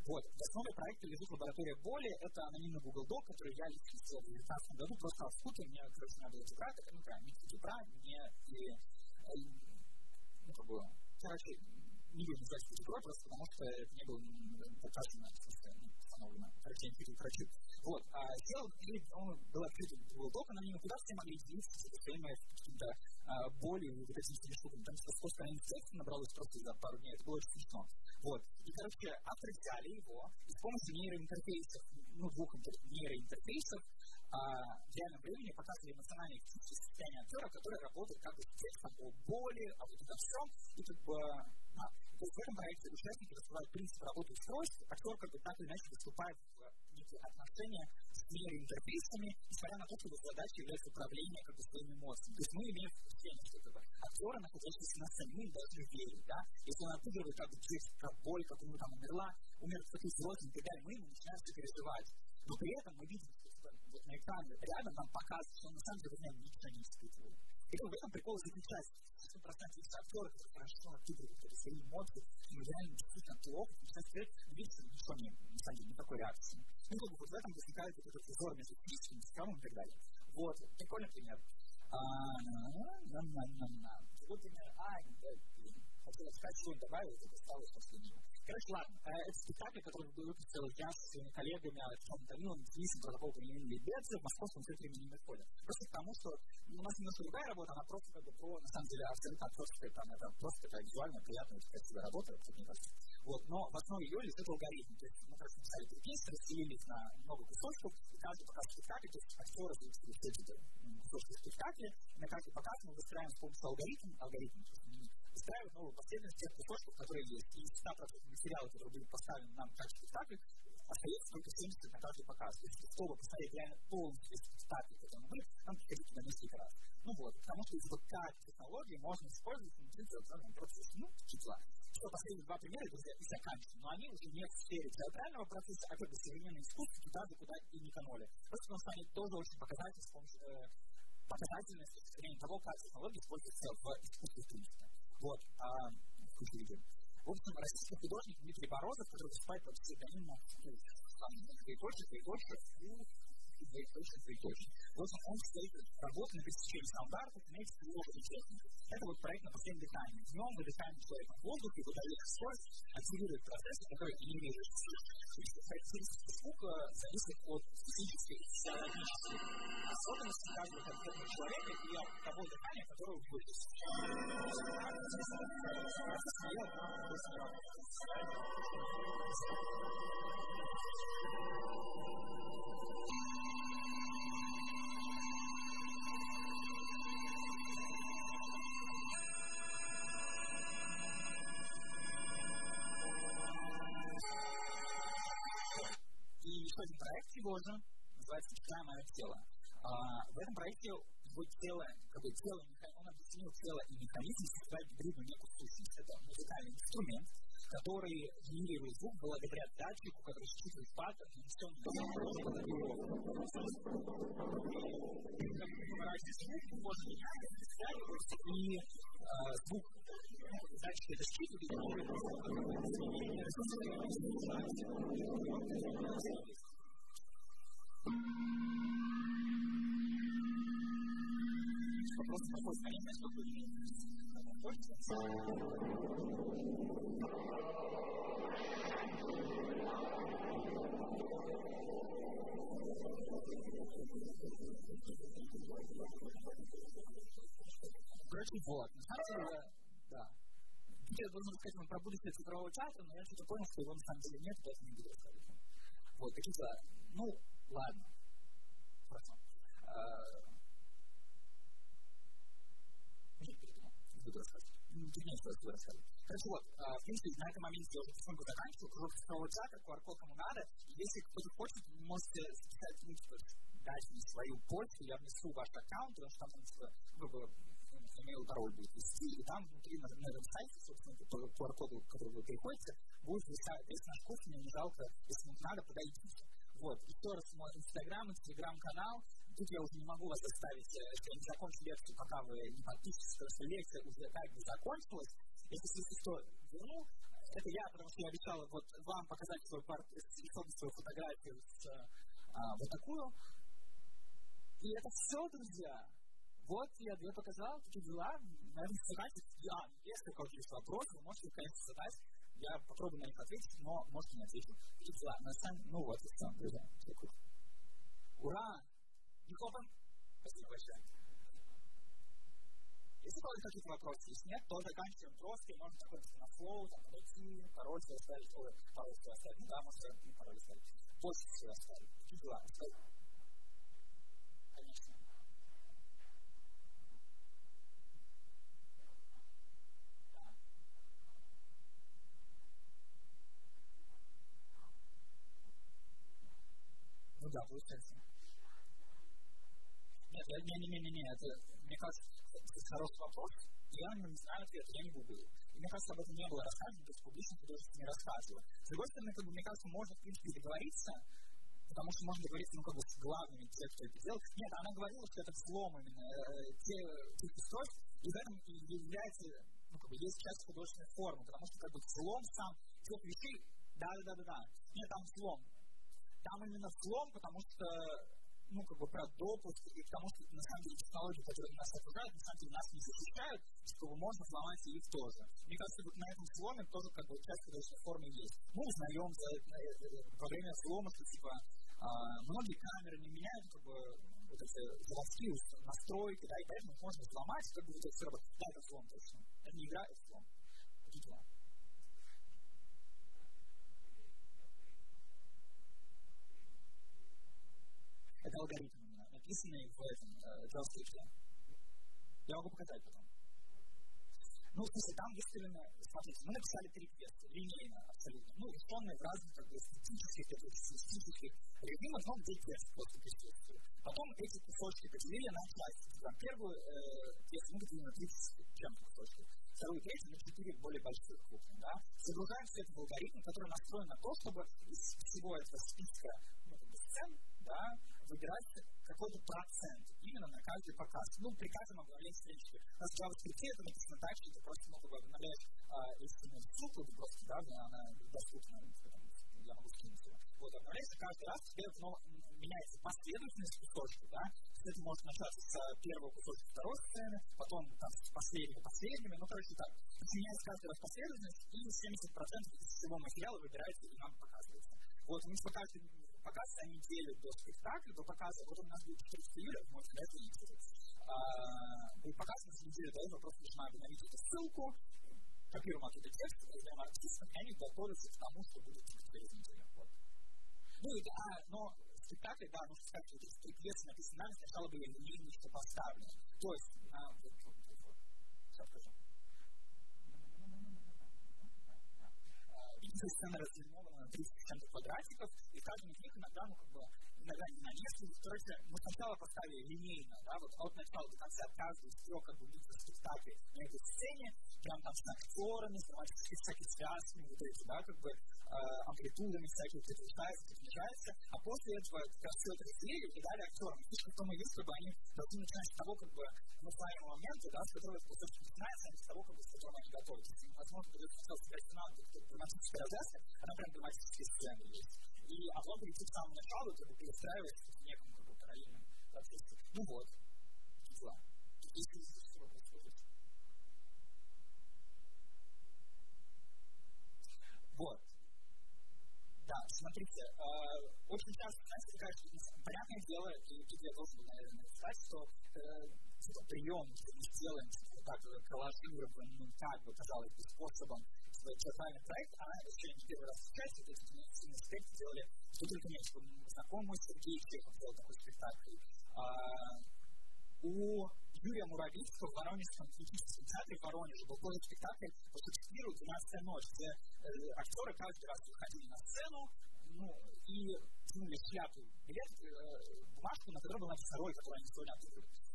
Вот. В основе проекта лежит лаборатория боли. Это анонимный Google Doc, который я лично сделал в 2019 году. Просто в скуте мне, короче, надо было тетрадь, ну, прям, не тетрадь, не, и, ну, как бы, короче, не буду называть это просто потому что это не было показано, установлено, картинки, короче, вот. А сделал, он был открыт Google Doc, на нем куда все могли делиться своими какими-то а, болью вот этими всеми штуками. Там что страниц текста набралось просто за пару дней. Это было очень смешно. Вот. И, короче, авторы взяли его и с помощью нейроинтерфейсов, ну, двух нейроинтерфейсов, а, в реальном времени показывали эмоциональное состояние актера, который работает как бы с текстом о боли, о вот этом всем, и как бы, да, то есть в этом проекте участники раскрывают принцип работы устройств, актер как бы так или иначе выступает в некие отношения с нейроинтерфейсами, несмотря на то, что его задача является управление как бы своими эмоциями. То есть мы имеем впечатление, что как бы, актера, находящегося на сцене, мы должны верить, да, если он отыгрывает как бы текст про боль, как у него там умерла, умер кто-то из родственников и так далее, мы ему начинаем все переживать. Но при этом мы видим, что вот на экране рядом нам показывает, что он на самом деле ничего не испытывает. И в этом прикол заключается. В том пространстве есть актеры, которые хорошо отыгрывают эти свои эмоции, и реально действительно плохо, начинают сказать, видите, ничего не, на самом деле, никакой реакции. Ну, как бы вот в этом возникает вот этот узор между физическим, цифровым и так далее. Вот, прикольный пример. Вот пример, а, хотел сказать, что добавил, это стало последним. Короче, ладно, это спектакль, который выпустил я с своими коллегами Александром Даниловым, Денисом Протокол применения Бедзе в Московском центре имени Мефоля. Просто потому, что у нас немножко другая работа, она просто как бы про, на самом деле, абсолютно актерская, там, это просто такая визуально приятная, красивая работа, мне кажется. Вот, но в основе ее лежит алгоритм. То есть мы просто написали песни, разделились на много кусочков, и каждый показ спектакля, то есть актеры заинтересуют эти кусочки спектакля, на каждый показ мы выстраиваем с помощью алгоритма, алгоритм, выстраивать новую последовательность тех кусочков, которые есть. И из 100% материала, которые были поставлены нам как спектакль, остается только 70 на каждый показ. То есть, чтобы посмотреть реально полностью спектакль, которые были, нам приходить туда несколько раз. Ну вот, потому что вот как технологии можно использовать внутри театрального процесса. Ну, числа. Что последние два примера, друзья, и заканчиваются. Но они уже не в сфере театрального процесса, а как бы современное искусство, туда же, куда и не каноли. Просто он станет тоже очень показательным с помощью э, показательной с того, как технологии используются в искусстве в принципе. Вот, а, в общем, российский художник Дмитрий Борозов, который выступает под псевдонимом двоеточие, двоеточие, двоеточие, двоеточие. Вот он стоит работа на пересечении стандартов, имеется много участников. Это вот проект на последнем дыхании. В нем выдыхаем человеком воздух и выдает скорость, активирует процессы, которые генерируют Характеристики звука зависят от физической и физиологической особенности каждого конкретного человека и от того дыхания, которое он будет. Еще один проект его называется «Читая мое тело». А, в этом проекте его тело, как бы тело, он объяснил тело и механизм создать гибридную некую сущность. Это музыкальный инструмент, который генерирует звук благодаря датчику, который считывает паттерн, и все можно меняется, и звук Значит, это считывает, вопрос такой, конечно, что вы Я должен сказать вам про будущее цифрового чата, но я что-то понял, что его на самом деле нет, поэтому не буду. Вот, такие дела. Ну, ладно. Хорошо. Нет, передумал. Не буду рассказывать. Тут нет, что я буду рассказывать. Короче, вот, в принципе, на этом моменте я уже потихоньку заканчиваю. Кружок цифрового чата, QR-код кому надо. Если кто-то хочет, вы можете записать, ну, типа, дать мне свою почту, я внесу ваш аккаунт, потому что там, типа, ну, имейл пароль будет вести, и там внутри на, на этом сайте, собственно, по QR-коду, к которому вы приходите, будет весь наш курс, мне не жалко, если вам надо, подойдите. Вот, еще раз мой инстаграм и телеграм-канал, тут я уже не могу вас оставить, э, я не закончу лекцию, пока вы не подпишетесь, потому что лекция уже как бы закончилась, если что, верну, это я, потому что я обещал вот вам показать свой портрет, свою фотографию с а, вот такую. И это все, друзья. Вот я две показал, такие дела. Наверное, задать, а, если какие-то вопросы, вы можете, конечно, задать. Я попробую на них ответить, но, может, не отвечу. Такие дела. На самом ну вот, и все, друзья. Ура! Никопан! Спасибо большое. Если у кого-то какие-то вопросы, если нет, то заканчиваем просто, можно находиться на флоу, там, подойти, пароль свой оставить, ой, пароль свой оставить, ну да, можно пароль оставить, почту свою оставить, какие дела, Да, получается. Нет, не, не, не, не, не, это, мне кажется, это хороший вопрос, я не знаю ответ, я не гуглил. Мне кажется, об этом не было рассказано, то есть публично художественно не рассказывала. С другой стороны, как бы, мне кажется, можно, в принципе, договориться, потому что можно договориться, ну, как бы, с главными тех, кто это делал. Нет, она говорила, что это взлом именно э, те, тех устройств, и в этом является, ну, как бы, есть часть художественной формы, потому что, как бы, взлом сам тех вещей, да-да-да-да-да, нет, там взлом. Там именно взлом, потому что ну, как бы про допуск и к тому, что на самом деле технологии, которые нас окружают, на самом деле нас не защищают, чтобы можно сломать их тоже. Мне кажется, вот на этом сломе тоже как бы часть художественной формы есть. Мы узнаем за, во время слома, что типа а, многие камеры не меняют как бы вот эти заводские настройки, да, и поэтому можно взломать, как бы вот это все работает. Да, это слом точно. Это не игра, это слом. Такие дела. Это алгоритм написанный в этом э, JavaScript. Я могу показать потом. Ну, в смысле, там выставлено, смотрите, мы написали три квеста, линейно абсолютно, ну, решенные в разных как бы, статических, статистических режимах, но где квест просто присутствует. Потом эти кусочки поделили на части. Там первую э, квест мы поделили на 30 чем-то кусочков. Вторую и третью на 4 более больших крупных, да. Загружаем все это в алгоритм, который настроен на то, чтобы из всего этого списка ну, сцен, да, выбирать какой-то процент именно на каждый показ. Ну, при каждом обновлении странички. В JavaScript это написано так, что ты просто бы обновлять а, HTML ссылку, просто, да, она доступна, я могу скинуть ее. Вот, обновляется каждый раз, тебе снова меняется последовательность кусочков, да, это может начаться с первого кусочка второй сцены, потом там, с последнего последними, ну, короче, так. Меняется каждый раз последовательность, и 70% из всего материала выбирается и нам показывается. Вот, мы пока показ за неделю до спектакля, до показа, вот у нас будет 14 июля, можете на это идти. А, будет показ на неделю до этого, просто нажимаем обновить эту ссылку, копируем оттуда текст, передаем артистам, и они готовятся к тому, что будет через неделю. Вот. Ну да, но спектакль, да, нужно сказать, что эти пьесы написаны сначала были линейно поставлены. То есть, а, вот, вот, вот, сейчас скажу. Видите, сцена разлинована на 30 чем-то квадратиков, и каждый из них иногда, ну, как бы, иногда не на несколько. Короче, мы сначала поставили линейно, да, вот от начала до конца каждый трех, как бы, лица спектакля на этой сцене, прям там с актерами, с драматическими всякими связками, вот эти, да, как бы, э, амплитудами всякие приближаются, приближаются, а после этого как все это разделили и дали актерам. Фишка в том и есть, чтобы они должны начинать с того, как бы, называемого момента, да, с которого это начинается, а не с того, как бы, с которого они готовятся. Возможно, придется сначала сыграть финал, драматическая развязка, она прям драматические сцены есть. И, а потом перейти к самому началу, как бы перестраивать в неком как бы параллельном процессе. Ну вот, дела. Вот. Да, смотрите, э, очень часто, знаете, кажется, понятное дело, и тут я должен, наверное, сказать, что э, типа, прием, что мы сделаем, типа, так, коллажируем, ну, так бы, казалось бы, способом, театральный проект, она еще не первый раз встречается, вот эти медицинские аспекты делали, что только типа, знакомый Сергей Чехов делал такой спектакль. А, у Юрия Муравицкого в Воронежском клиническом театре в Воронеже был тоже спектакль по Шекспиру «12 ночь», где э, актеры каждый раз выходили на сцену, ну, и тянули шляпу билет, э, бумажку, на которой была написана роль, которую они сегодня.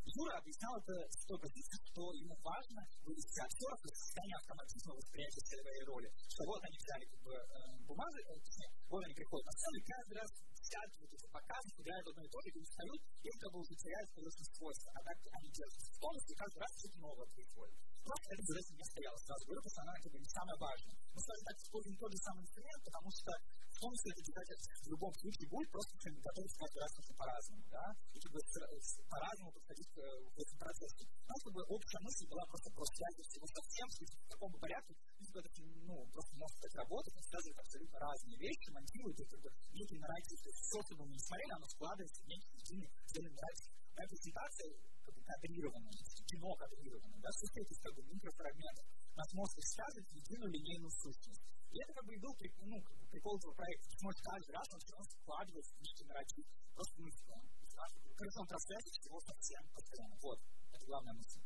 Юра объяснял это с той позиции, что ему важно вывести актеров из состояния автоматизма восприятия своей роли. Что вот они взяли как бы, э, бумажи, э, вот они приходят на сцену, и каждый раз скачивают эти показы, играют одно и то же, и устают, и как бы уже теряют художественное свойство. А так они держатся в тонусе, и каждый раз что-то новое происходит. Просто это за не стояло сразу говорю, потому что она не самое важное. Мы, скажем так, используем тот же самый инструмент, потому что в том числе это читатель в любом случае будет просто что-нибудь готовить каждый раз по-разному, да, и как по-разному подходить к в этом процессе. У нас как бы общая мысль была просто про связь всего совсем, в таком порядке, если это, ну, просто может так работать, он связывает абсолютно разные вещи, монтирует, и как бы некий нарратив, все, что мы не смотрели, оно складывается в некий единый цельный нарратив. Моя презентация кадрированная, кино кадрированное, да, состоит из как бы микрофрагментов. Нас мозг связывает в единую линейную сущность. И это как бы и был ну, прикол этого проекта. Ты можешь каждый раз он все равно складывается в некий нарратив, просто мысленно. Короче, он трансляция всего совсем постоянно. Вот, это главная мысль.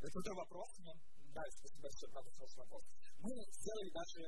Это крутой вопрос. Мне да, спасибо большое, правда, за вопрос. Мы сделали даже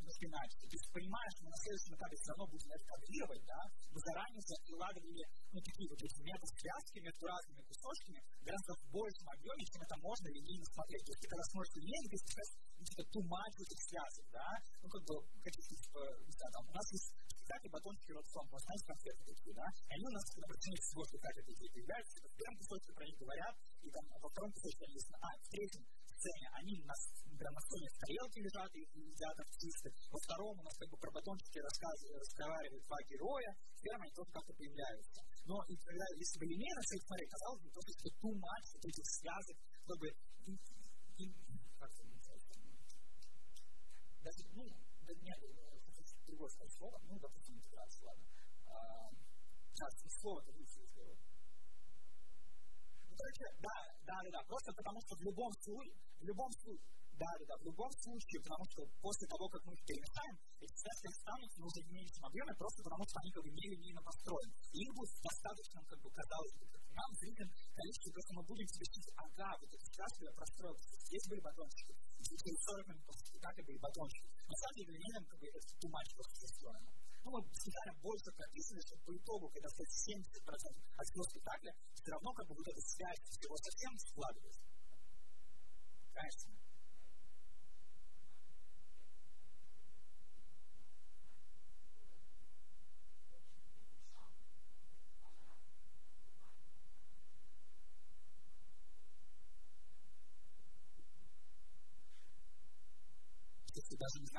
немножко иначе. То есть понимаешь, что на следующем этапе все равно будем это кадрировать, да, мы заранее закладывали ну, такие вот эти метасвязки между разными кусочками гораздо в большем объеме, чем это можно линейно смотреть. То есть ты когда смотришь линейно, ты сейчас какие-то тумач этих связок, да, ну как бы какие-то, типа, не знаю, там у нас есть спектакли батончики родством, нас знаете, конфеты такие, да, и они у нас на протяжении всего спектакля такие появляются, типа, в первом кусочке про них говорят, и там во втором кусочке они а, в третьем сцене они у нас прямо на сцене в лежат и едят артисты. Во втором у нас как бы про батончики разговаривают два героя, в первом они тоже как-то появляются. Но и когда, если бы линейно все это смотреть, казалось бы, просто что too much вот этих связок, чтобы и, и, как это называется, даже, ну, да нет, другое слово, ну, допустим, интеграция, ладно. А, сейчас, слово-то выяснилось, короче, да, да, да, да, просто потому что в любом случае, в любом случае, да, да, да, в любом случае, потому что после того, как мы их перемешаем, эти связки останутся в уже меньшем объеме, просто потому что они как бы не линейно построены. И их будет достаточно, как бы, казалось бы, нам зрителям количество, просто мы будем смещить, ага, вот эти связки я простроил, здесь были батончики, через 40 минут после спектакля были батончики. На самом деле, линейным, как бы, это too much просто построено. Ну, мы специально больше прописаны, чтобы по итогу, когда стоит 70% от всего спектакля, все равно как бы вот эта связь всего совсем складывается. Конечно.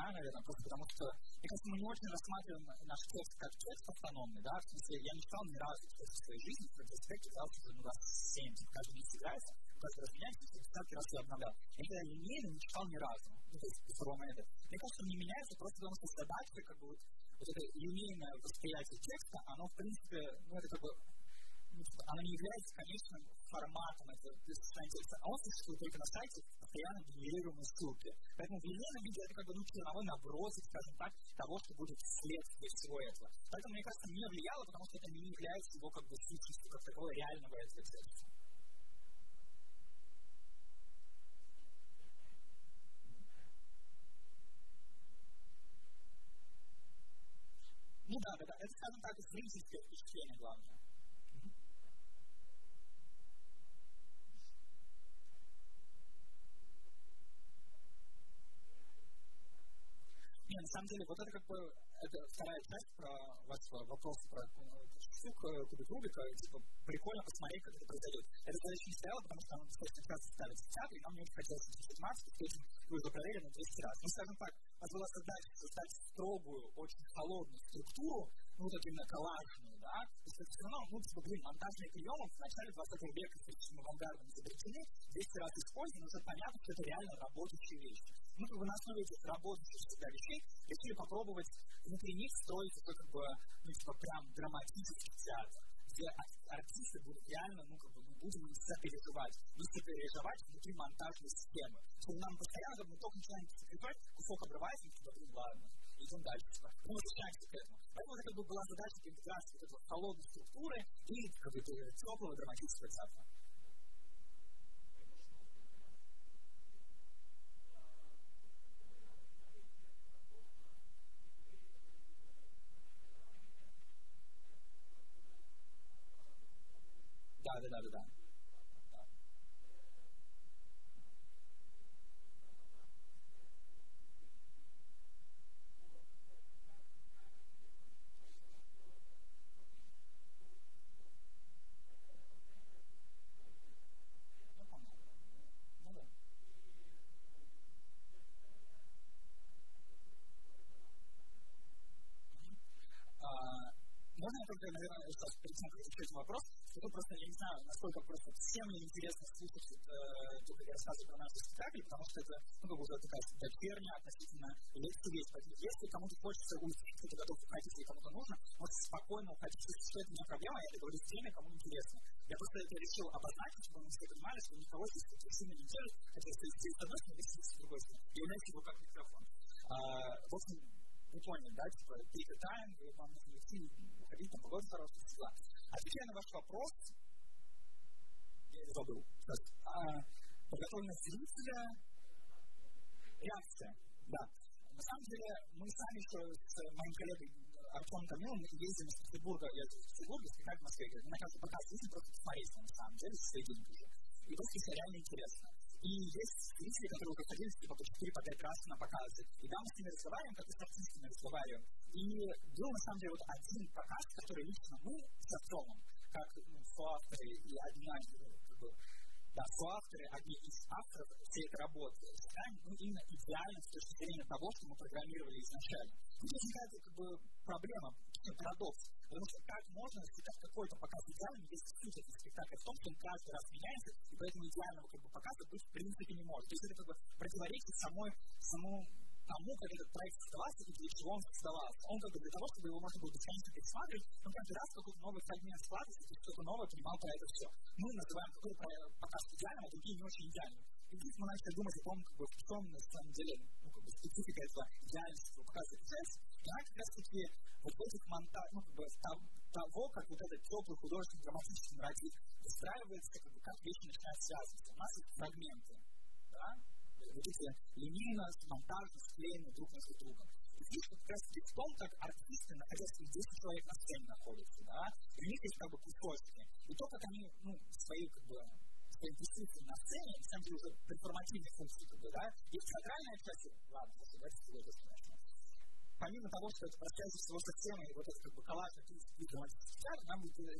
Не знаю, наверное, просто потому что, мне кажется, мы не очень рассматриваем наш текст как текст автономный, да, в смысле, я не читал ни разу текст в своей жизни, в ретроспекте, да, уже ну, раз 7, каждый месяц играется, каждый раз меняется, и десятки раз я обновлял. Я когда линейно не читал ни разу, ну, то есть, до второго момента. Мне кажется, он не меняется просто потому, что задача, как бы, вот, вот это линейное восприятие текста, оно, в принципе, ну, это как бы она не является конечным форматом этого текста, а он существует только на сайте постоянно генерируемой ссылки. Поэтому в линейном виде это как бы ну, черновой набросик, скажем так, того, что будет вследствие всего этого. Поэтому, мне кажется, не влияло, потому что это не является его как бы сущностью как таковой реального этого текста. Ну да, да, да, это, скажем так, зрительское впечатление главное. Самом деле, вот это как бы это вторая часть про вашего вопроса про штук кубик Рубика. Типа, прикольно посмотреть, как это произойдет. Это задача не стояла, потому что она достаточно часто ставится в и нам не очень хотелось изучить Марс, и этим вы уже проверили 200 раз. Ну, скажем так, у нас была задача создать строгую, очень холодную структуру, ну, именно коллажную, да, то есть это все равно, ну, типа, блин, монтажные приемы в начале 20 века с этим авангардом изобретены, 200 раз использованы, уже понятно, что это реально работающие вещи. Мы как бы на основе этих работающих всегда вещей решили попробовать внутри них строить такой, как бы, ну, типа, прям драматический театр, где артисты будут реально, ну, как бы, мы будем сопереживать, не сопереживать внутри монтажной системы. Чтобы нам постоянно, мы только начинаем сопереживать, кусок обрывается, и типа, блин, ладно, идем дальше. Мы возвращаемся к этому. Поэтому это как бы была задача интеграции вот этой холодной структуры и как бы теплого драматического театра. Да, да, да, да, да. Можно я только, наверное, как отвечать на вопрос, скажу просто, не знаю, насколько просто всем интересно слушать э, то, как я рассказываю про наши спектакли, потому что это, ну, как бы уже такая дочерняя относительно лекции есть. Поэтому если кому-то хочется уйти, кто-то готов уходить, если кому-то нужно, можете спокойно уходить, что, это не проблема, я это говорю с теми, кому интересно. Я просто это решил обозначить, чтобы мы все понимали, что никого здесь сильно не делают, хотя здесь с одной стороны, с другой стороны. И у меня его как микрофон. А, в общем, вы поняли, да, типа, take a time, вам нужно идти, уходить, там, погода хорошая, все дела. Отвечая на ваш вопрос, я забыл, сейчас, а, подготовленность зрителя, реакция, да. На самом деле, мы сами еще с моим коллегой Артемом Камилом ездим из Петербурга, я из Петербурга, спектакль в Москве, говорит, на каждый показ ездим просто посмотреть, на самом деле, деньги уже. И просто реально интересно. И есть зрители, которые уже ходили типа, по 4 по 5 раз на показы. И да, мы с ними разговариваем, как и с артистами разговариваем. И был на самом деле вот один показ, который лично мы с Артемом, как ну, соавторы и одна как бы, да, соавторы, одни из авторов всей этой работы, считаем ну, именно идеальным с точки зрения того, что мы программировали изначально. Тут возникает как бы проблема, парадокс. Потому что как можно считать какой-то показ идеальным, если суть этого спектакля в том, что он каждый раз меняется, и поэтому идеального как бы, показа быть в принципе не может. То есть это как бы противоречит самой, самому тому, как этот проект создавался и для чего он создавался. Он как бы для того, чтобы его можно было бесконечно пересматривать, но каждый раз какой-то новый фрагмент складывается, и что-то новое понимал про это все. Мы называем какой-то показ идеальным, а другие не очень идеальным. И здесь мы начали думать о том, как бы, в чем на самом деле ну, как бы, специфика этого идеальности показа часть. Она как раз таки вот этих монтажах, ну, как бы, того, как вот этот теплый художественный драматический нарратив выстраивается, как, бы, как вещи начинают связываться. У нас есть фрагменты, да, вот эти линейно, монтажно склеены друг между другом. И фишка как раз в том, как артисты, находясь 10 человек на сцене находятся, да, и у них есть как бы кусочки. И то, как они, ну, свои, как бы, свои действия на сцене, на самом деле уже перформативные функции, как бы, да, есть театральная часть, ладно, тобой конечно. Помимо того, что это прощается всего сценой, вот этот как бы коллаж, нам будет э,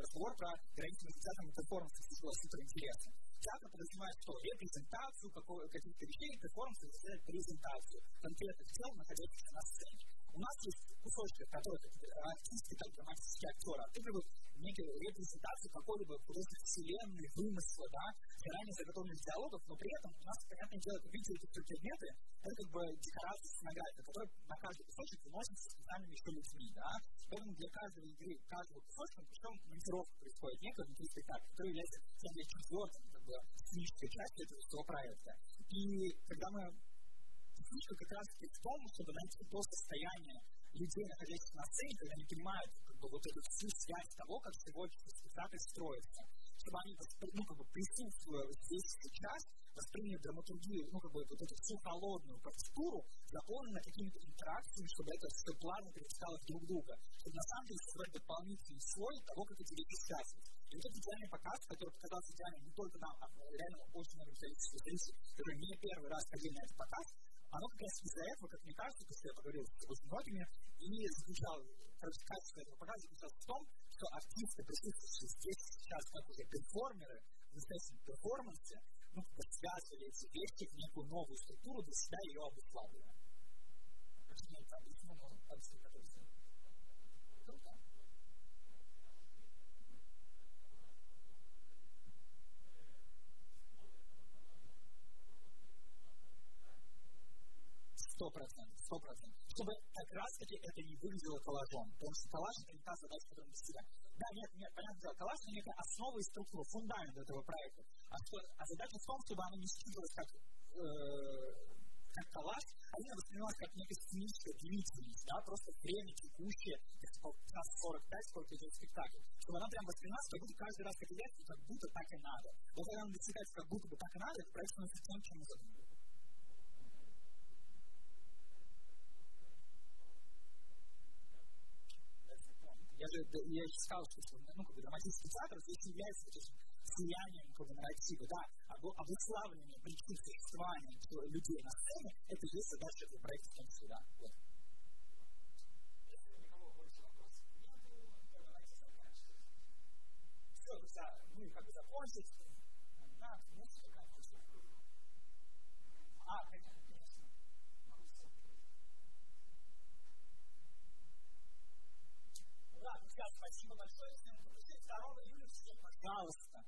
разговор про границу между театром и перформансом, что было супер интересно. Театр подразумевает что? Репрезентацию каких-то вещей, перформанс означает презентацию конкретных тел, находящихся на сцене. У нас есть кусочки, которые артисты, как драматические актеры, отыгрывают некую репрезентацию какой-либо художественной вселенной, вымысла, да, заранее заготовленных диалогов, но при этом у нас, понятное дело, видите, эти предметы, это как бы декорации сценографии, которые на каждый кусочек выносятся специальными еще людьми, да. Поэтому для каждой игры, каждого кусочка, причем монтировка происходит некая внутри спектакля, который является, на четвертым, как бы, технической частью этого всего проекта. И когда мы фишка как раз-таки в том, чтобы найти то состояние людей, находящихся на сцене, когда они понимают как бы, вот эту всю связь того, как сегодня спектакль строится, чтобы они ну, как бы, присутствуя здесь сейчас, восприняли драматургию, ну, как бы, вот эту всю холодную партитуру, заполнена какими-то интеракциями, чтобы это все плавно перетекало друг друга, чтобы на самом деле создать дополнительный слой того, как эти вещи связаны. И вот этот идеальный показ, который показался идеальным не только нам, а реально очень многим количеству зрителей, которые не первый раз ходили на этот показ, оно как раз из-за этого, как мне кажется, то, что я поговорил с многими, и заключал, короче, качество этого показа заключалось в том, что артисты, присутствующие здесь сейчас как уже перформеры, в настоящем перформансе, ну, как связывали эти вещи в некую новую структуру, для себя ее обуславливая. Почему это объясню, может, объяснить, как это Круто. Сто процентов, сто процентов. Чтобы как раз таки это не выглядело коллажом. Потому что коллаж это не та задача, которую мы себя. Да, нет, нет, понятно дело, коллаж это некая основа и структура, фундамент этого проекта. А, что, а задача в том, чтобы оно не считывалось как, э, как коллаж, а именно воспринималось как некая сценическая длительность, да, просто время текущее, час 45, сколько идет спектакль. Чтобы она прям воспринималась, как будто каждый раз, как идет, как будто так и надо. Вот когда она достигается, как будто бы так и надо, это проект становится тем, чем мы задумываем. даже это, я считал, что ну, как бы, драматический театр здесь является таким сиянием как бы, нарратива, да, а обуславливание а причин существования людей на сцене, это есть задача этого проекта в том числе, да. Вот. Все, да, ну, как бы закончить. спасибо большое всем. 2 июля всем, пожалуйста,